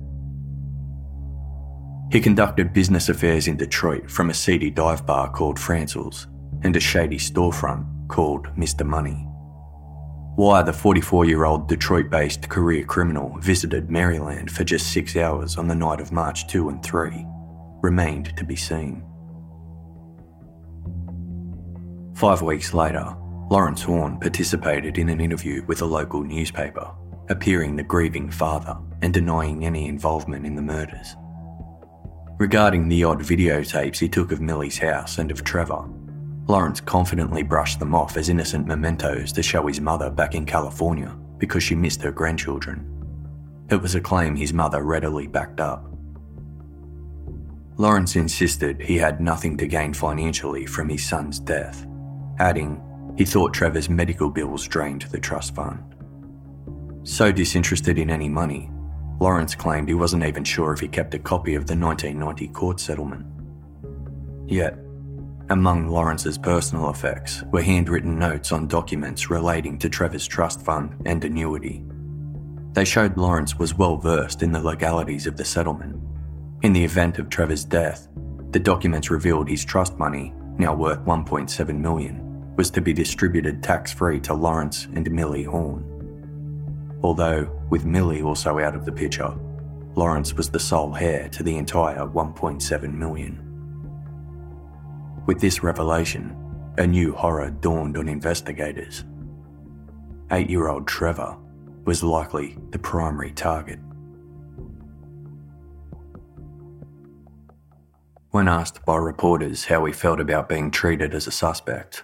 He conducted business affairs in Detroit from a seedy dive bar called Franzel's and a shady storefront called Mr. Money. Why the 44 year old Detroit based career criminal visited Maryland for just six hours on the night of March 2 and 3 remained to be seen. Five weeks later, Lawrence Horn participated in an interview with a local newspaper appearing the grieving father and denying any involvement in the murders. Regarding the odd videotapes he took of Millie's house and of Trevor, Lawrence confidently brushed them off as innocent mementos to show his mother back in California because she missed her grandchildren. It was a claim his mother readily backed up. Lawrence insisted he had nothing to gain financially from his son's death, adding he thought Trevor's medical bills drained the trust fund. So disinterested in any money, Lawrence claimed he wasn't even sure if he kept a copy of the 1990 court settlement. Yet, among Lawrence's personal effects were handwritten notes on documents relating to Trevor's trust fund and annuity. They showed Lawrence was well versed in the legalities of the settlement. In the event of Trevor's death, the documents revealed his trust money, now worth 1.7 million, was to be distributed tax-free to Lawrence and Millie Horn. Although, with Millie also out of the picture, Lawrence was the sole heir to the entire 1.7 million. With this revelation, a new horror dawned on investigators. Eight year old Trevor was likely the primary target. When asked by reporters how he felt about being treated as a suspect,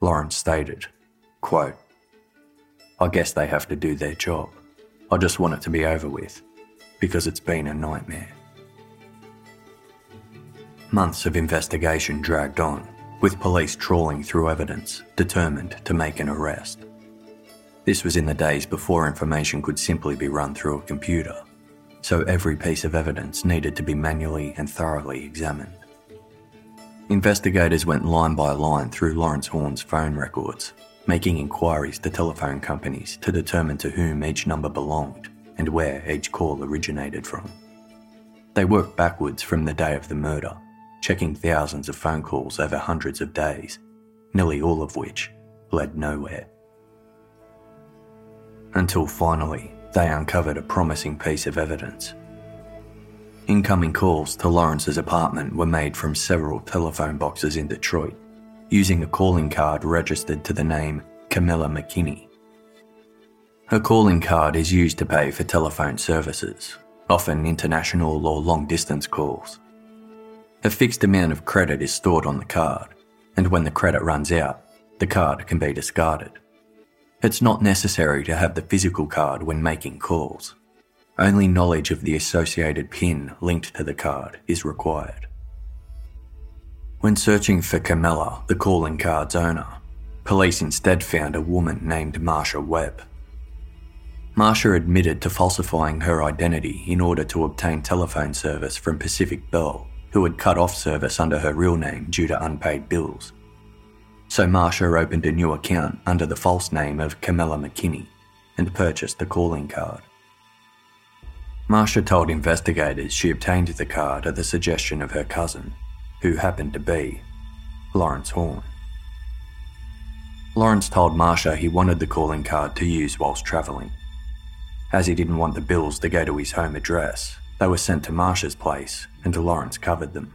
Lawrence stated, quote, I guess they have to do their job. I just want it to be over with, because it's been a nightmare. Months of investigation dragged on, with police trawling through evidence, determined to make an arrest. This was in the days before information could simply be run through a computer, so every piece of evidence needed to be manually and thoroughly examined. Investigators went line by line through Lawrence Horn's phone records, making inquiries to telephone companies to determine to whom each number belonged and where each call originated from. They worked backwards from the day of the murder checking thousands of phone calls over hundreds of days, nearly all of which led nowhere. Until finally, they uncovered a promising piece of evidence. Incoming calls to Lawrence's apartment were made from several telephone boxes in Detroit, using a calling card registered to the name Camilla McKinney. Her calling card is used to pay for telephone services, often international or long distance calls. A fixed amount of credit is stored on the card, and when the credit runs out, the card can be discarded. It's not necessary to have the physical card when making calls. Only knowledge of the associated PIN linked to the card is required. When searching for Camilla, the calling card's owner, police instead found a woman named Marsha Webb. Marsha admitted to falsifying her identity in order to obtain telephone service from Pacific Bell who had cut off service under her real name due to unpaid bills. So Marsha opened a new account under the false name of Camilla McKinney and purchased the calling card. Marsha told investigators she obtained the card at the suggestion of her cousin, who happened to be Lawrence Horn. Lawrence told Marsha he wanted the calling card to use whilst travelling. As he didn't want the bills to go to his home address, they were sent to Marsha's place, and Lawrence covered them.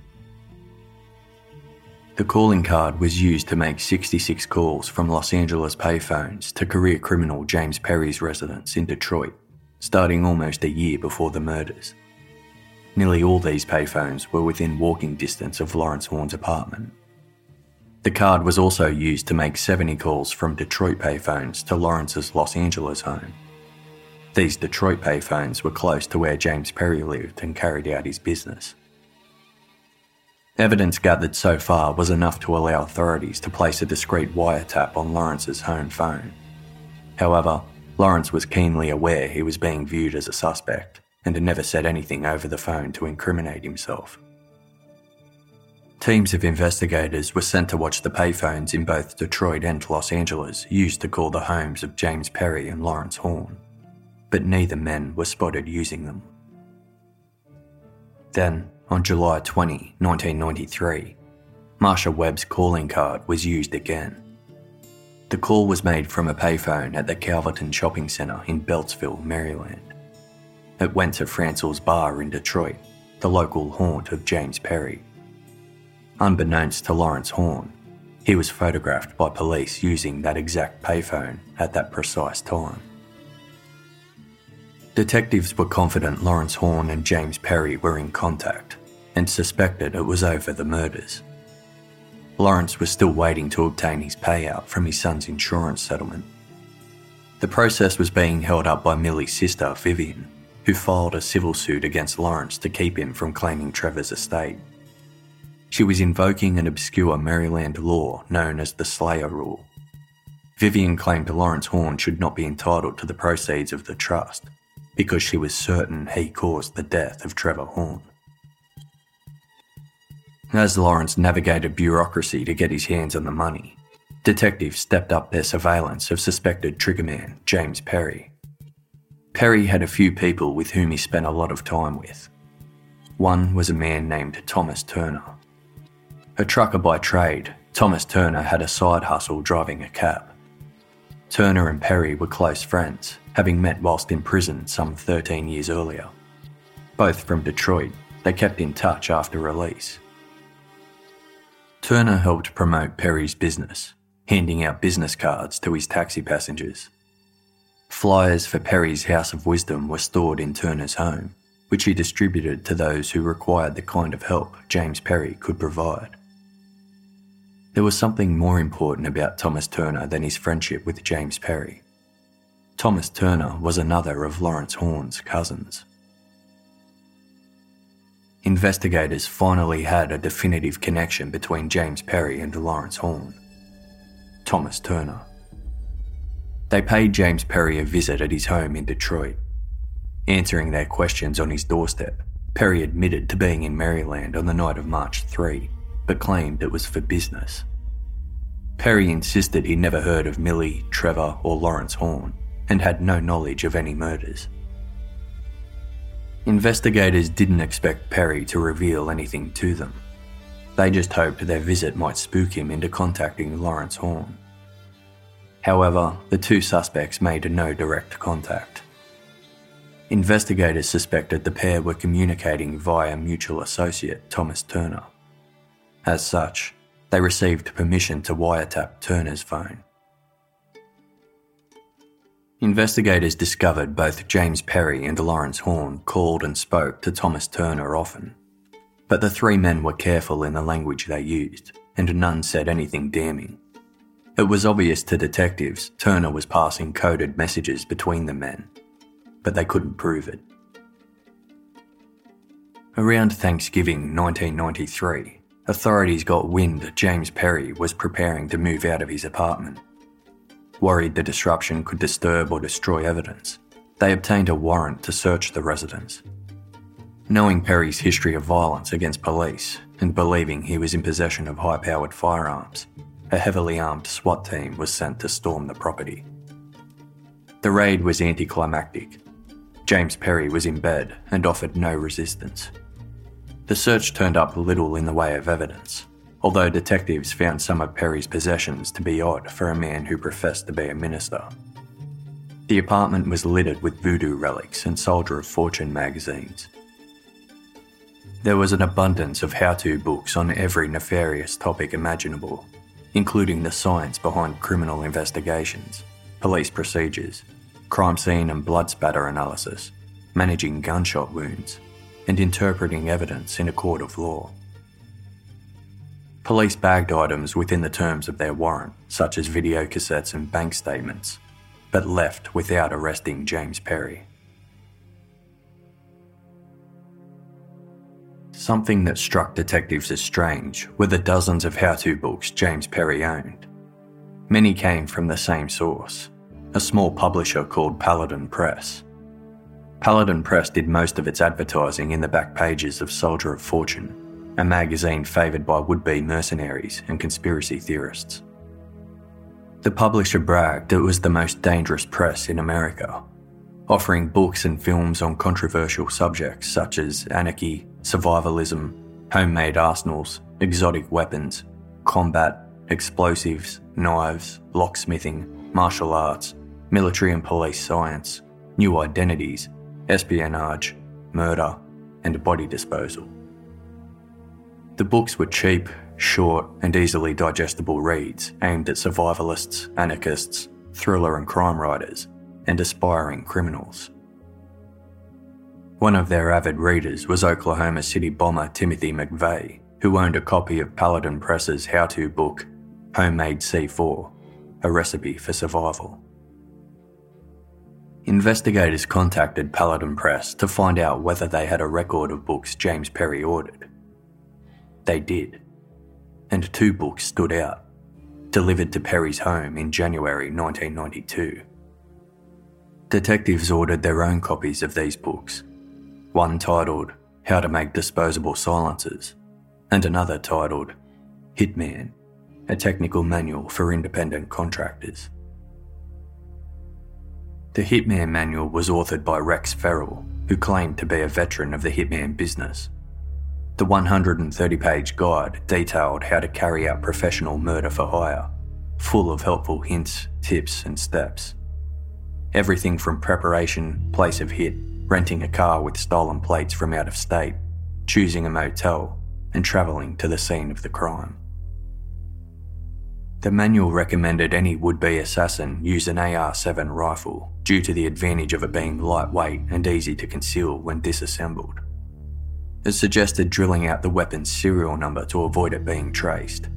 The calling card was used to make 66 calls from Los Angeles payphones to career criminal James Perry's residence in Detroit, starting almost a year before the murders. Nearly all these payphones were within walking distance of Lawrence Horn's apartment. The card was also used to make 70 calls from Detroit payphones to Lawrence's Los Angeles home. These Detroit payphones were close to where James Perry lived and carried out his business. Evidence gathered so far was enough to allow authorities to place a discreet wiretap on Lawrence's home phone. However, Lawrence was keenly aware he was being viewed as a suspect and had never said anything over the phone to incriminate himself. Teams of investigators were sent to watch the payphones in both Detroit and Los Angeles used to call the homes of James Perry and Lawrence Horn but neither men were spotted using them. Then, on July 20, 1993, Marsha Webb's calling card was used again. The call was made from a payphone at the Calverton Shopping Centre in Beltsville, Maryland. It went to Francel's Bar in Detroit, the local haunt of James Perry. Unbeknownst to Lawrence Horn, he was photographed by police using that exact payphone at that precise time. Detectives were confident Lawrence Horn and James Perry were in contact and suspected it was over the murders. Lawrence was still waiting to obtain his payout from his son's insurance settlement. The process was being held up by Millie's sister, Vivian, who filed a civil suit against Lawrence to keep him from claiming Trevor's estate. She was invoking an obscure Maryland law known as the Slayer Rule. Vivian claimed Lawrence Horn should not be entitled to the proceeds of the trust because she was certain he caused the death of Trevor Horn. As Lawrence navigated bureaucracy to get his hands on the money, detectives stepped up their surveillance of suspected triggerman James Perry. Perry had a few people with whom he spent a lot of time with. One was a man named Thomas Turner. A trucker by trade, Thomas Turner had a side hustle driving a cab. Turner and Perry were close friends, having met whilst in prison some 13 years earlier. Both from Detroit, they kept in touch after release. Turner helped promote Perry's business, handing out business cards to his taxi passengers. Flyers for Perry's House of Wisdom were stored in Turner's home, which he distributed to those who required the kind of help James Perry could provide. There was something more important about Thomas Turner than his friendship with James Perry. Thomas Turner was another of Lawrence Horn's cousins. Investigators finally had a definitive connection between James Perry and Lawrence Horn. Thomas Turner. They paid James Perry a visit at his home in Detroit. Answering their questions on his doorstep, Perry admitted to being in Maryland on the night of March 3, but claimed it was for business. Perry insisted he'd never heard of Millie, Trevor, or Lawrence Horn and had no knowledge of any murders. Investigators didn't expect Perry to reveal anything to them. They just hoped their visit might spook him into contacting Lawrence Horn. However, the two suspects made no direct contact. Investigators suspected the pair were communicating via mutual associate Thomas Turner. As such, they received permission to wiretap Turner's phone. Investigators discovered both James Perry and Lawrence Horn called and spoke to Thomas Turner often. But the three men were careful in the language they used, and none said anything damning. It was obvious to detectives Turner was passing coded messages between the men, but they couldn't prove it. Around Thanksgiving 1993, authorities got wind that James Perry was preparing to move out of his apartment worried the disruption could disturb or destroy evidence, they obtained a warrant to search the residence. Knowing Perry's history of violence against police and believing he was in possession of high powered firearms, a heavily armed SWAT team was sent to storm the property. The raid was anticlimactic. James Perry was in bed and offered no resistance. The search turned up little in the way of evidence, although detectives found some of Perry's possessions to be odd for a man who professed to be a minister. The apartment was littered with voodoo relics and Soldier of Fortune magazines. There was an abundance of how to books on every nefarious topic imaginable, including the science behind criminal investigations, police procedures, crime scene and blood spatter analysis, managing gunshot wounds, and interpreting evidence in a court of law. Police bagged items within the terms of their warrant, such as video cassettes and bank statements, but left without arresting James Perry. Something that struck detectives as strange were the dozens of how to books James Perry owned. Many came from the same source, a small publisher called Paladin Press. Paladin Press did most of its advertising in the back pages of Soldier of Fortune, a magazine favoured by would be mercenaries and conspiracy theorists. The publisher bragged it was the most dangerous press in America, offering books and films on controversial subjects such as anarchy, survivalism, homemade arsenals, exotic weapons, combat, explosives, knives, locksmithing, martial arts, military and police science, new identities, espionage, murder, and body disposal. The books were cheap, short, and easily digestible reads aimed at survivalists, anarchists, thriller and crime writers, and aspiring criminals. One of their avid readers was Oklahoma City bomber Timothy McVeigh, who owned a copy of Paladin Press's how to book, Homemade C4 A Recipe for Survival. Investigators contacted Paladin Press to find out whether they had a record of books James Perry ordered. They did. And two books stood out, delivered to Perry's home in January 1992. Detectives ordered their own copies of these books, one titled How to Make Disposable Silencers, and another titled Hitman, a technical manual for independent contractors. The Hitman manual was authored by Rex Feral, who claimed to be a veteran of the Hitman business. The 130 page guide detailed how to carry out professional murder for hire, full of helpful hints, tips, and steps. Everything from preparation, place of hit, renting a car with stolen plates from out of state, choosing a motel, and travelling to the scene of the crime. The manual recommended any would be assassin use an AR 7 rifle due to the advantage of it being lightweight and easy to conceal when disassembled. It suggested drilling out the weapon's serial number to avoid it being traced.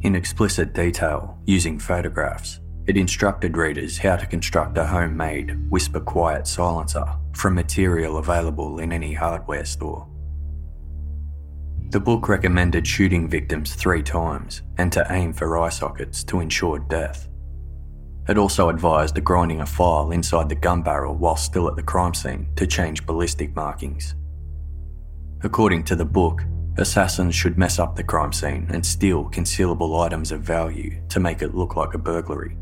In explicit detail, using photographs, it instructed readers how to construct a homemade whisper quiet silencer from material available in any hardware store. The book recommended shooting victims three times and to aim for eye sockets to ensure death. It also advised grinding a file inside the gun barrel while still at the crime scene to change ballistic markings. According to the book, assassins should mess up the crime scene and steal concealable items of value to make it look like a burglary.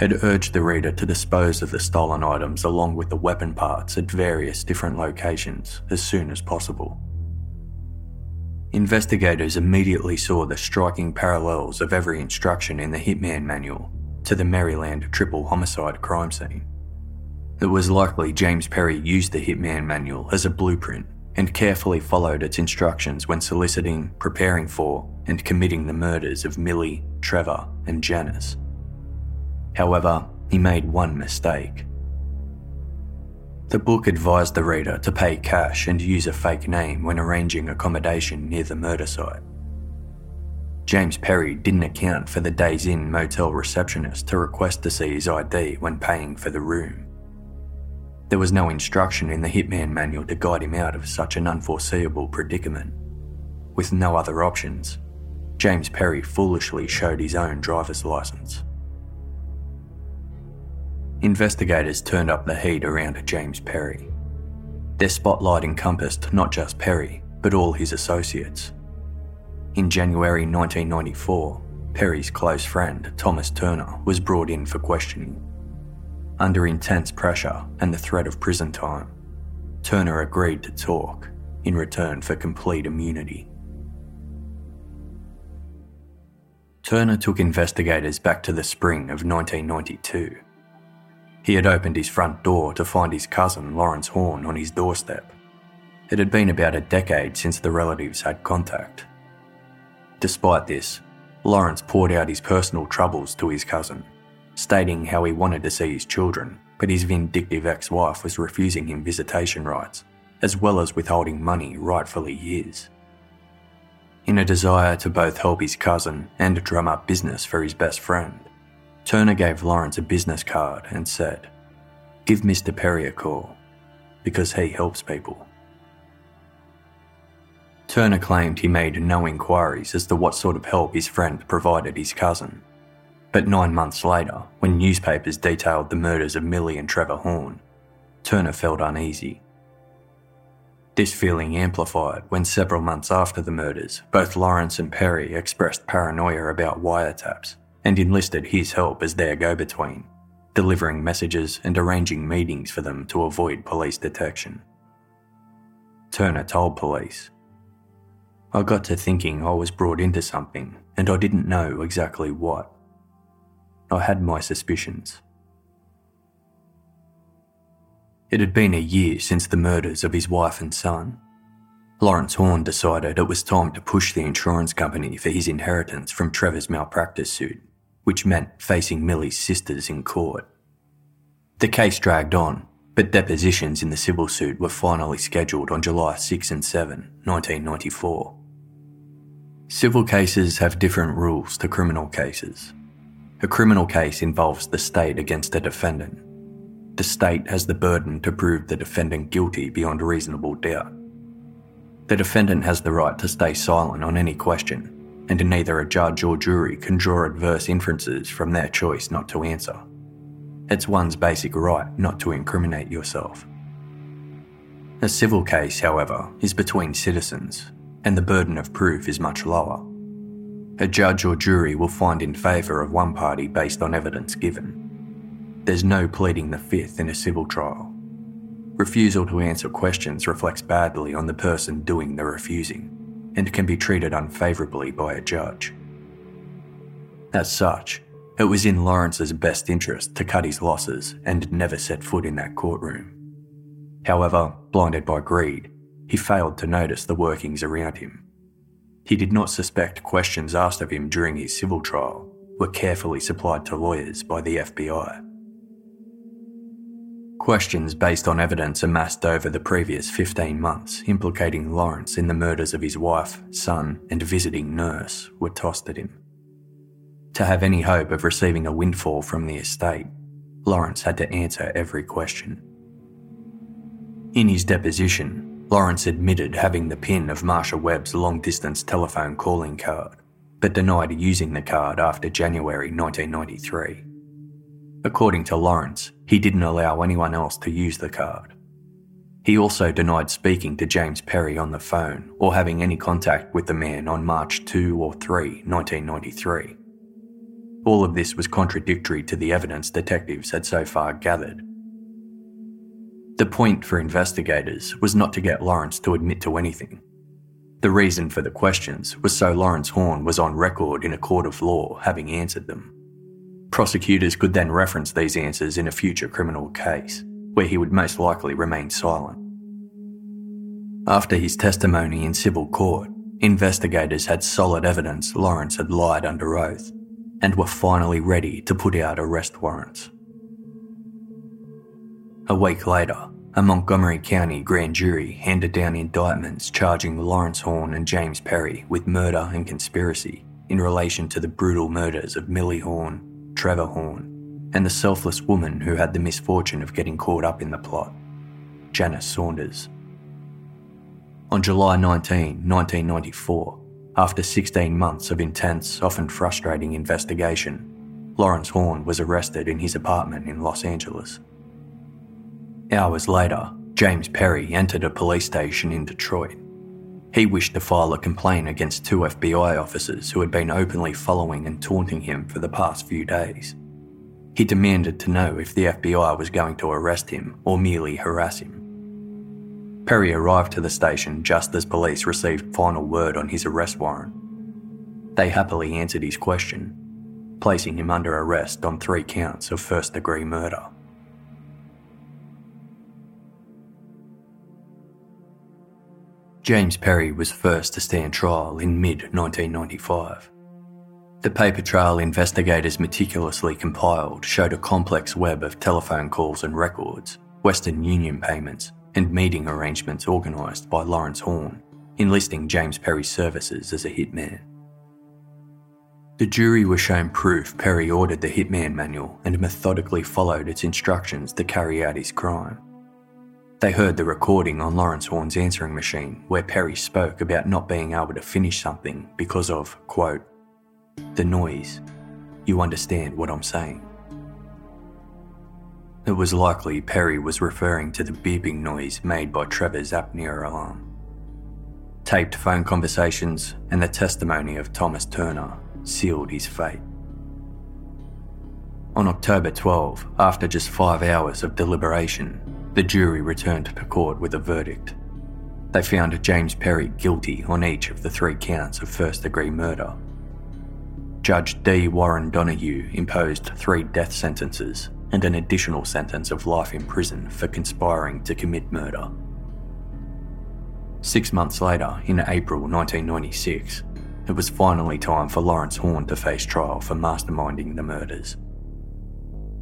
It urged the reader to dispose of the stolen items along with the weapon parts at various different locations as soon as possible. Investigators immediately saw the striking parallels of every instruction in the Hitman manual to the Maryland triple homicide crime scene. It was likely James Perry used the Hitman manual as a blueprint and carefully followed its instructions when soliciting, preparing for, and committing the murders of Millie, Trevor, and Janice. However, he made one mistake. The book advised the reader to pay cash and use a fake name when arranging accommodation near the murder site. James Perry didn't account for the Days Inn motel receptionist to request to see his ID when paying for the room. There was no instruction in the Hitman manual to guide him out of such an unforeseeable predicament. With no other options, James Perry foolishly showed his own driver's license. Investigators turned up the heat around James Perry. Their spotlight encompassed not just Perry, but all his associates. In January 1994, Perry's close friend, Thomas Turner, was brought in for questioning. Under intense pressure and the threat of prison time, Turner agreed to talk in return for complete immunity. Turner took investigators back to the spring of 1992 he had opened his front door to find his cousin, Lawrence Horn, on his doorstep. It had been about a decade since the relatives had contact. Despite this, Lawrence poured out his personal troubles to his cousin, stating how he wanted to see his children, but his vindictive ex wife was refusing him visitation rights, as well as withholding money rightfully his. In a desire to both help his cousin and drum up business for his best friend, Turner gave Lawrence a business card and said, Give Mr. Perry a call, because he helps people. Turner claimed he made no inquiries as to what sort of help his friend provided his cousin. But nine months later, when newspapers detailed the murders of Millie and Trevor Horn, Turner felt uneasy. This feeling amplified when several months after the murders, both Lawrence and Perry expressed paranoia about wiretaps and enlisted his help as their go between, delivering messages and arranging meetings for them to avoid police detection. Turner told police, I got to thinking I was brought into something and I didn't know exactly what. I had my suspicions. It had been a year since the murders of his wife and son. Lawrence Horn decided it was time to push the insurance company for his inheritance from Trevor's malpractice suit which meant facing Millie's sisters in court. The case dragged on, but depositions in the civil suit were finally scheduled on July 6 and 7, 1994. Civil cases have different rules to criminal cases. A criminal case involves the state against a defendant. The state has the burden to prove the defendant guilty beyond reasonable doubt. The defendant has the right to stay silent on any question and neither a judge or jury can draw adverse inferences from their choice not to answer. It's one's basic right not to incriminate yourself. A civil case, however, is between citizens, and the burden of proof is much lower. A judge or jury will find in favour of one party based on evidence given. There's no pleading the fifth in a civil trial. Refusal to answer questions reflects badly on the person doing the refusing and can be treated unfavourably by a judge. As such, it was in Lawrence's best interest to cut his losses and never set foot in that courtroom. However, blinded by greed, he failed to notice the workings around him. He did not suspect questions asked of him during his civil trial were carefully supplied to lawyers by the FBI. Questions based on evidence amassed over the previous 15 months implicating Lawrence in the murders of his wife, son, and visiting nurse were tossed at him. To have any hope of receiving a windfall from the estate, Lawrence had to answer every question. In his deposition, Lawrence admitted having the PIN of Marsha Webb's long distance telephone calling card, but denied using the card after January 1993. According to Lawrence, he didn't allow anyone else to use the card. He also denied speaking to James Perry on the phone or having any contact with the man on March 2 or 3, 1993. All of this was contradictory to the evidence detectives had so far gathered the point for investigators was not to get Lawrence to admit to anything. The reason for the questions was so Lawrence Horn was on record in a court of law having answered them. Prosecutors could then reference these answers in a future criminal case, where he would most likely remain silent. After his testimony in civil court, investigators had solid evidence Lawrence had lied under oath and were finally ready to put out arrest warrants. A week later, a Montgomery County grand jury handed down indictments charging Lawrence Horn and James Perry with murder and conspiracy in relation to the brutal murders of Millie Horn, Trevor Horn, and the selfless woman who had the misfortune of getting caught up in the plot, Janice Saunders. On July 19, 1994, after 16 months of intense, often frustrating investigation, Lawrence Horn was arrested in his apartment in Los Angeles. Hours later, James Perry entered a police station in Detroit. He wished to file a complaint against two FBI officers who had been openly following and taunting him for the past few days. He demanded to know if the FBI was going to arrest him or merely harass him. Perry arrived to the station just as police received final word on his arrest warrant. They happily answered his question, placing him under arrest on three counts of first degree murder. James Perry was first to stand trial in mid 1995. The paper trail investigators meticulously compiled showed a complex web of telephone calls and records, Western Union payments, and meeting arrangements organised by Lawrence Horn, enlisting James Perry's services as a hitman. The jury were shown proof Perry ordered the hitman manual and methodically followed its instructions to carry out his crime. They heard the recording on Lawrence Horn's answering machine where Perry spoke about not being able to finish something because of, quote, the noise. You understand what I'm saying. It was likely Perry was referring to the beeping noise made by Trevor's apnea alarm. Taped phone conversations and the testimony of Thomas Turner sealed his fate. On October 12, after just five hours of deliberation, the jury returned to court with a verdict. They found James Perry guilty on each of the three counts of first degree murder. Judge D. Warren Donahue imposed three death sentences and an additional sentence of life in prison for conspiring to commit murder. Six months later, in April 1996, it was finally time for Lawrence Horn to face trial for masterminding the murders.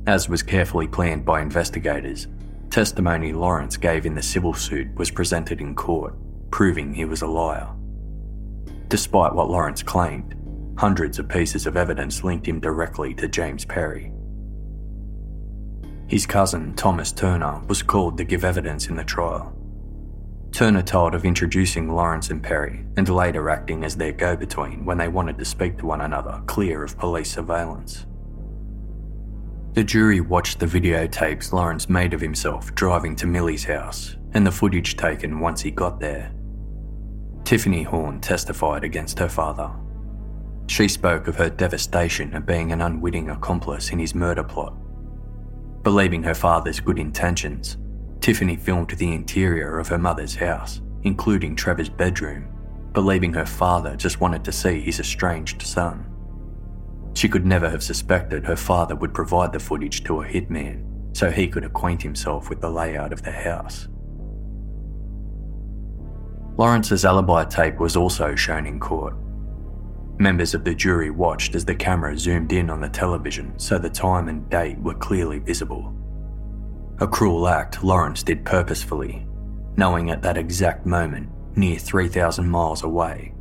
As was carefully planned by investigators, Testimony Lawrence gave in the civil suit was presented in court, proving he was a liar. Despite what Lawrence claimed, hundreds of pieces of evidence linked him directly to James Perry. His cousin, Thomas Turner, was called to give evidence in the trial. Turner told of introducing Lawrence and Perry and later acting as their go between when they wanted to speak to one another clear of police surveillance. The jury watched the videotapes Lawrence made of himself driving to Millie's house and the footage taken once he got there. Tiffany Horn testified against her father. She spoke of her devastation at being an unwitting accomplice in his murder plot. Believing her father's good intentions, Tiffany filmed the interior of her mother's house, including Trevor's bedroom, believing her father just wanted to see his estranged son. She could never have suspected her father would provide the footage to a hitman so he could acquaint himself with the layout of the house. Lawrence's alibi tape was also shown in court. Members of the jury watched as the camera zoomed in on the television so the time and date were clearly visible. A cruel act Lawrence did purposefully, knowing at that exact moment, near 3,000 miles away,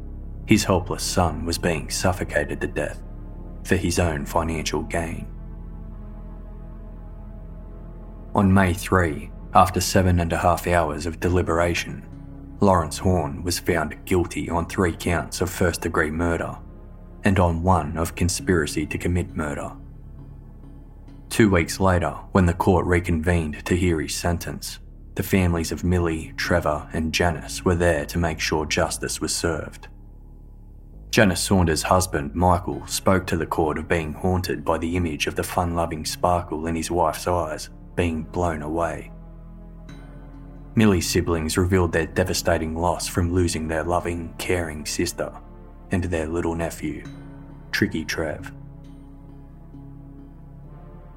his helpless son was being suffocated to death for his own financial gain. On May 3, after seven and a half hours of deliberation, Lawrence Horn was found guilty on three counts of first degree murder and on one of conspiracy to commit murder. Two weeks later, when the court reconvened to hear his sentence, the families of Millie, Trevor, and Janice were there to make sure justice was served. Janice Saunders' husband, Michael, spoke to the court of being haunted by the image of the fun loving sparkle in his wife's eyes being blown away. Millie's siblings revealed their devastating loss from losing their loving, caring sister and their little nephew, Tricky Trev.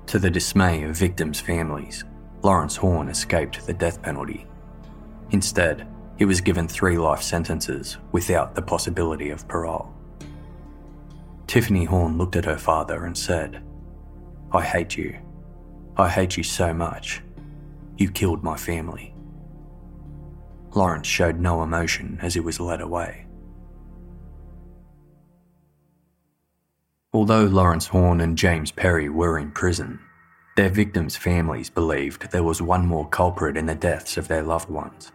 To the dismay of victims' families, Lawrence Horn escaped the death penalty. Instead, he was given three life sentences without the possibility of parole. Tiffany Horn looked at her father and said, I hate you. I hate you so much. You killed my family. Lawrence showed no emotion as he was led away. Although Lawrence Horn and James Perry were in prison, their victims' families believed there was one more culprit in the deaths of their loved ones.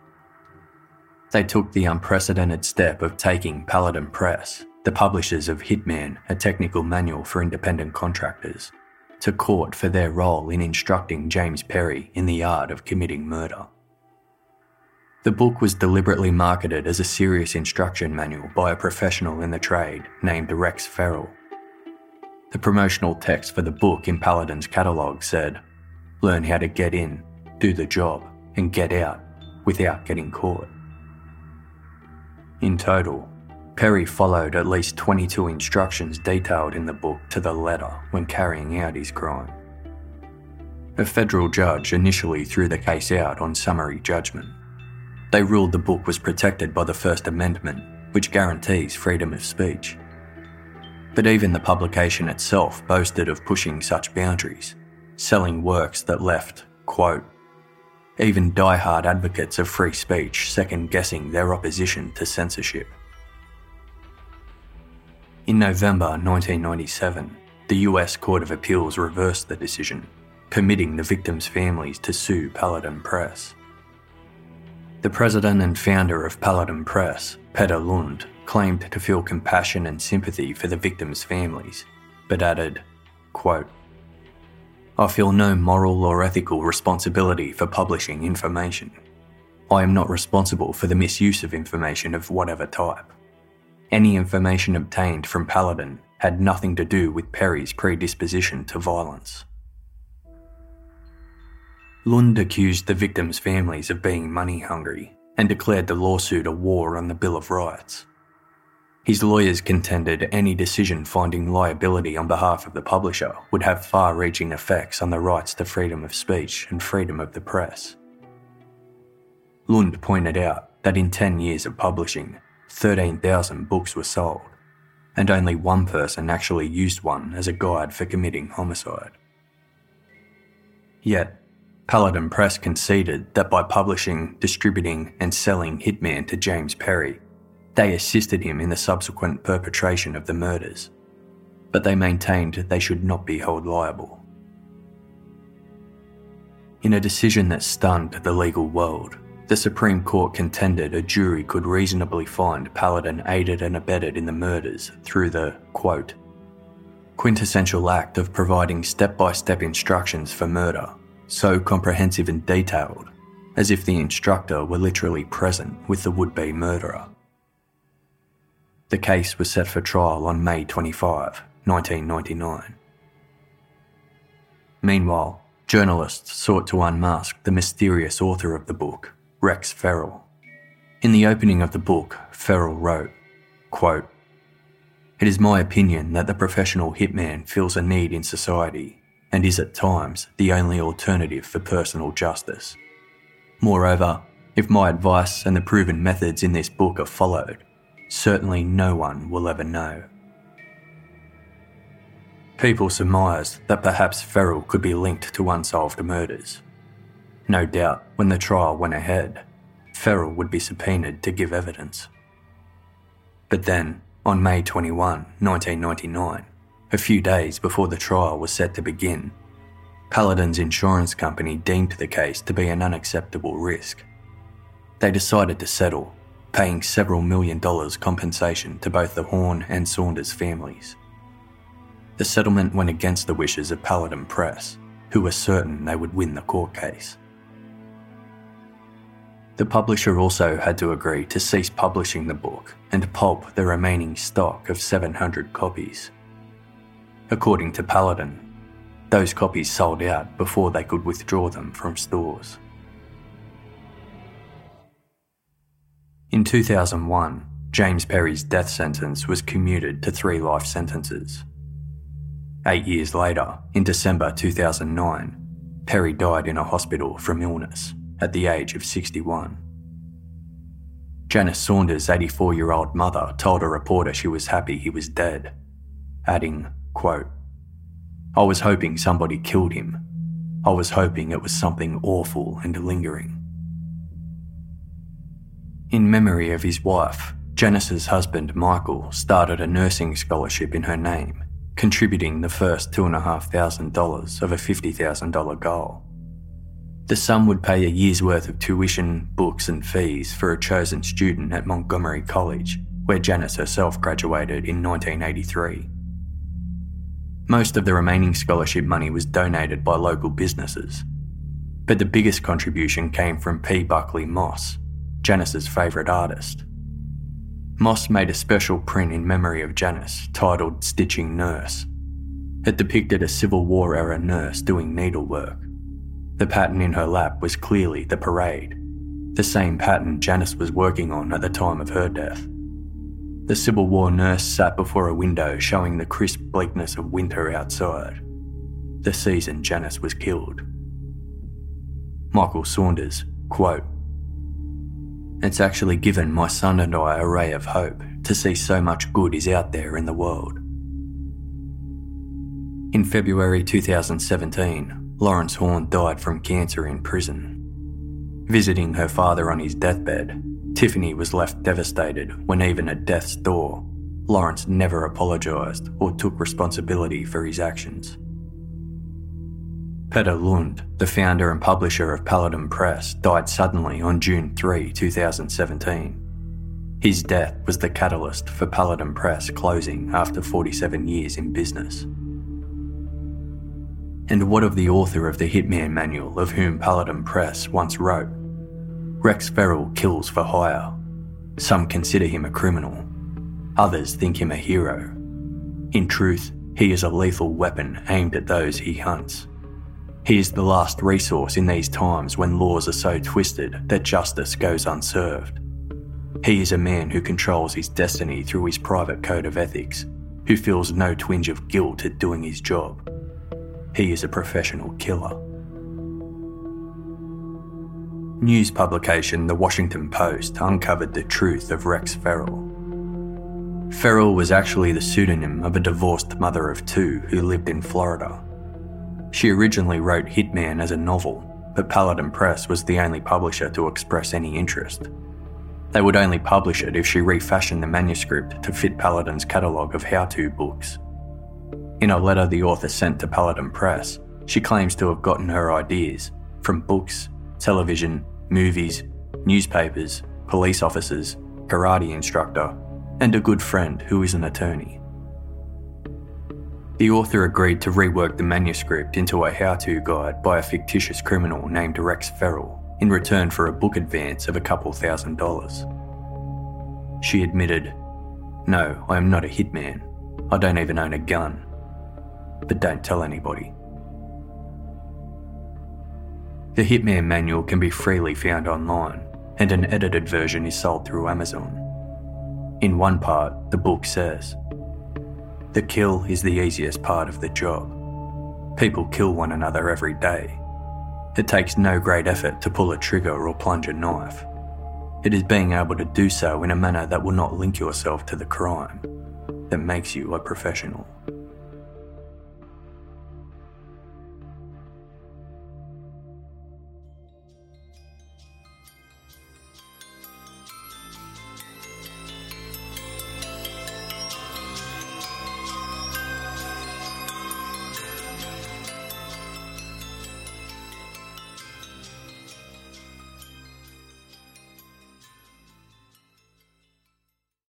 They took the unprecedented step of taking Paladin Press, the publishers of Hitman, a technical manual for independent contractors, to court for their role in instructing James Perry in the art of committing murder. The book was deliberately marketed as a serious instruction manual by a professional in the trade named Rex Feral. The promotional text for the book in Paladin's catalogue said, Learn how to get in, do the job, and get out without getting caught. In total, Perry followed at least 22 instructions detailed in the book to the letter when carrying out his crime. A federal judge initially threw the case out on summary judgment. They ruled the book was protected by the First Amendment, which guarantees freedom of speech. But even the publication itself boasted of pushing such boundaries, selling works that left, quote, even die-hard advocates of free speech second guessing their opposition to censorship. In November 1997, the US Court of Appeals reversed the decision, permitting the victims' families to sue Paladin Press. The president and founder of Paladin Press, Peter Lund, claimed to feel compassion and sympathy for the victims' families, but added, quote, I feel no moral or ethical responsibility for publishing information. I am not responsible for the misuse of information of whatever type. Any information obtained from Paladin had nothing to do with Perry's predisposition to violence. Lund accused the victims' families of being money hungry and declared the lawsuit a war on the Bill of Rights. His lawyers contended any decision finding liability on behalf of the publisher would have far reaching effects on the rights to freedom of speech and freedom of the press. Lund pointed out that in 10 years of publishing, 13,000 books were sold, and only one person actually used one as a guide for committing homicide. Yet, Paladin Press conceded that by publishing, distributing, and selling Hitman to James Perry, they assisted him in the subsequent perpetration of the murders, but they maintained they should not be held liable. In a decision that stunned the legal world, the Supreme Court contended a jury could reasonably find Paladin aided and abetted in the murders through the, quote, quintessential act of providing step by step instructions for murder, so comprehensive and detailed, as if the instructor were literally present with the would be murderer. The case was set for trial on May 25, 1999. Meanwhile, journalists sought to unmask the mysterious author of the book, Rex Feral. In the opening of the book, Feral wrote, quote, It is my opinion that the professional hitman feels a need in society and is at times the only alternative for personal justice. Moreover, if my advice and the proven methods in this book are followed, certainly no one will ever know. People surmised that perhaps Feral could be linked to unsolved murders. No doubt, when the trial went ahead, Feral would be subpoenaed to give evidence. But then, on May 21, 1999, a few days before the trial was set to begin, Paladin's insurance company deemed the case to be an unacceptable risk. They decided to settle, paying several million dollars compensation to both the Horn and Saunders families. The settlement went against the wishes of Paladin Press, who were certain they would win the court case. The publisher also had to agree to cease publishing the book and pulp the remaining stock of 700 copies. According to Paladin, those copies sold out before they could withdraw them from stores. In 2001, James Perry's death sentence was commuted to three life sentences. Eight years later, in December 2009, Perry died in a hospital from illness at the age of 61. Janice Saunders' 84 year old mother told a reporter she was happy he was dead, adding, quote, I was hoping somebody killed him. I was hoping it was something awful and lingering. In memory of his wife, Janice's husband Michael started a nursing scholarship in her name, contributing the first $2,500 of a $50,000 goal. The sum would pay a year's worth of tuition, books, and fees for a chosen student at Montgomery College, where Janice herself graduated in 1983. Most of the remaining scholarship money was donated by local businesses, but the biggest contribution came from P. Buckley Moss, Janice's favourite artist. Moss made a special print in memory of Janice titled Stitching Nurse. It depicted a Civil War era nurse doing needlework. The pattern in her lap was clearly the parade, the same pattern Janice was working on at the time of her death. The Civil War nurse sat before a window showing the crisp bleakness of winter outside. The season Janice was killed. Michael Saunders, quote, It's actually given my son and I a ray of hope to see so much good is out there in the world. In February 2017, Lawrence Horn died from cancer in prison. Visiting her father on his deathbed, Tiffany was left devastated when, even at death's door, Lawrence never apologised or took responsibility for his actions. Peter Lund, the founder and publisher of Paladin Press, died suddenly on June 3, 2017. His death was the catalyst for Paladin Press closing after 47 years in business. And what of the author of the Hitman Manual, of whom Paladin Press once wrote? Rex Feral kills for hire. Some consider him a criminal. Others think him a hero. In truth, he is a lethal weapon aimed at those he hunts. He is the last resource in these times when laws are so twisted that justice goes unserved. He is a man who controls his destiny through his private code of ethics, who feels no twinge of guilt at doing his job. He is a professional killer. News publication The Washington Post uncovered the truth of Rex Feral. Feral was actually the pseudonym of a divorced mother of two who lived in Florida. She originally wrote Hitman as a novel, but Paladin Press was the only publisher to express any interest. They would only publish it if she refashioned the manuscript to fit Paladin's catalogue of how to books. In a letter the author sent to Paladin Press, she claims to have gotten her ideas from books, television, movies, newspapers, police officers, karate instructor, and a good friend who is an attorney. The author agreed to rework the manuscript into a how to guide by a fictitious criminal named Rex Feral in return for a book advance of a couple thousand dollars. She admitted, No, I am not a hitman. I don't even own a gun. But don't tell anybody. The Hitman Manual can be freely found online, and an edited version is sold through Amazon. In one part, the book says The kill is the easiest part of the job. People kill one another every day. It takes no great effort to pull a trigger or plunge a knife. It is being able to do so in a manner that will not link yourself to the crime that makes you a professional.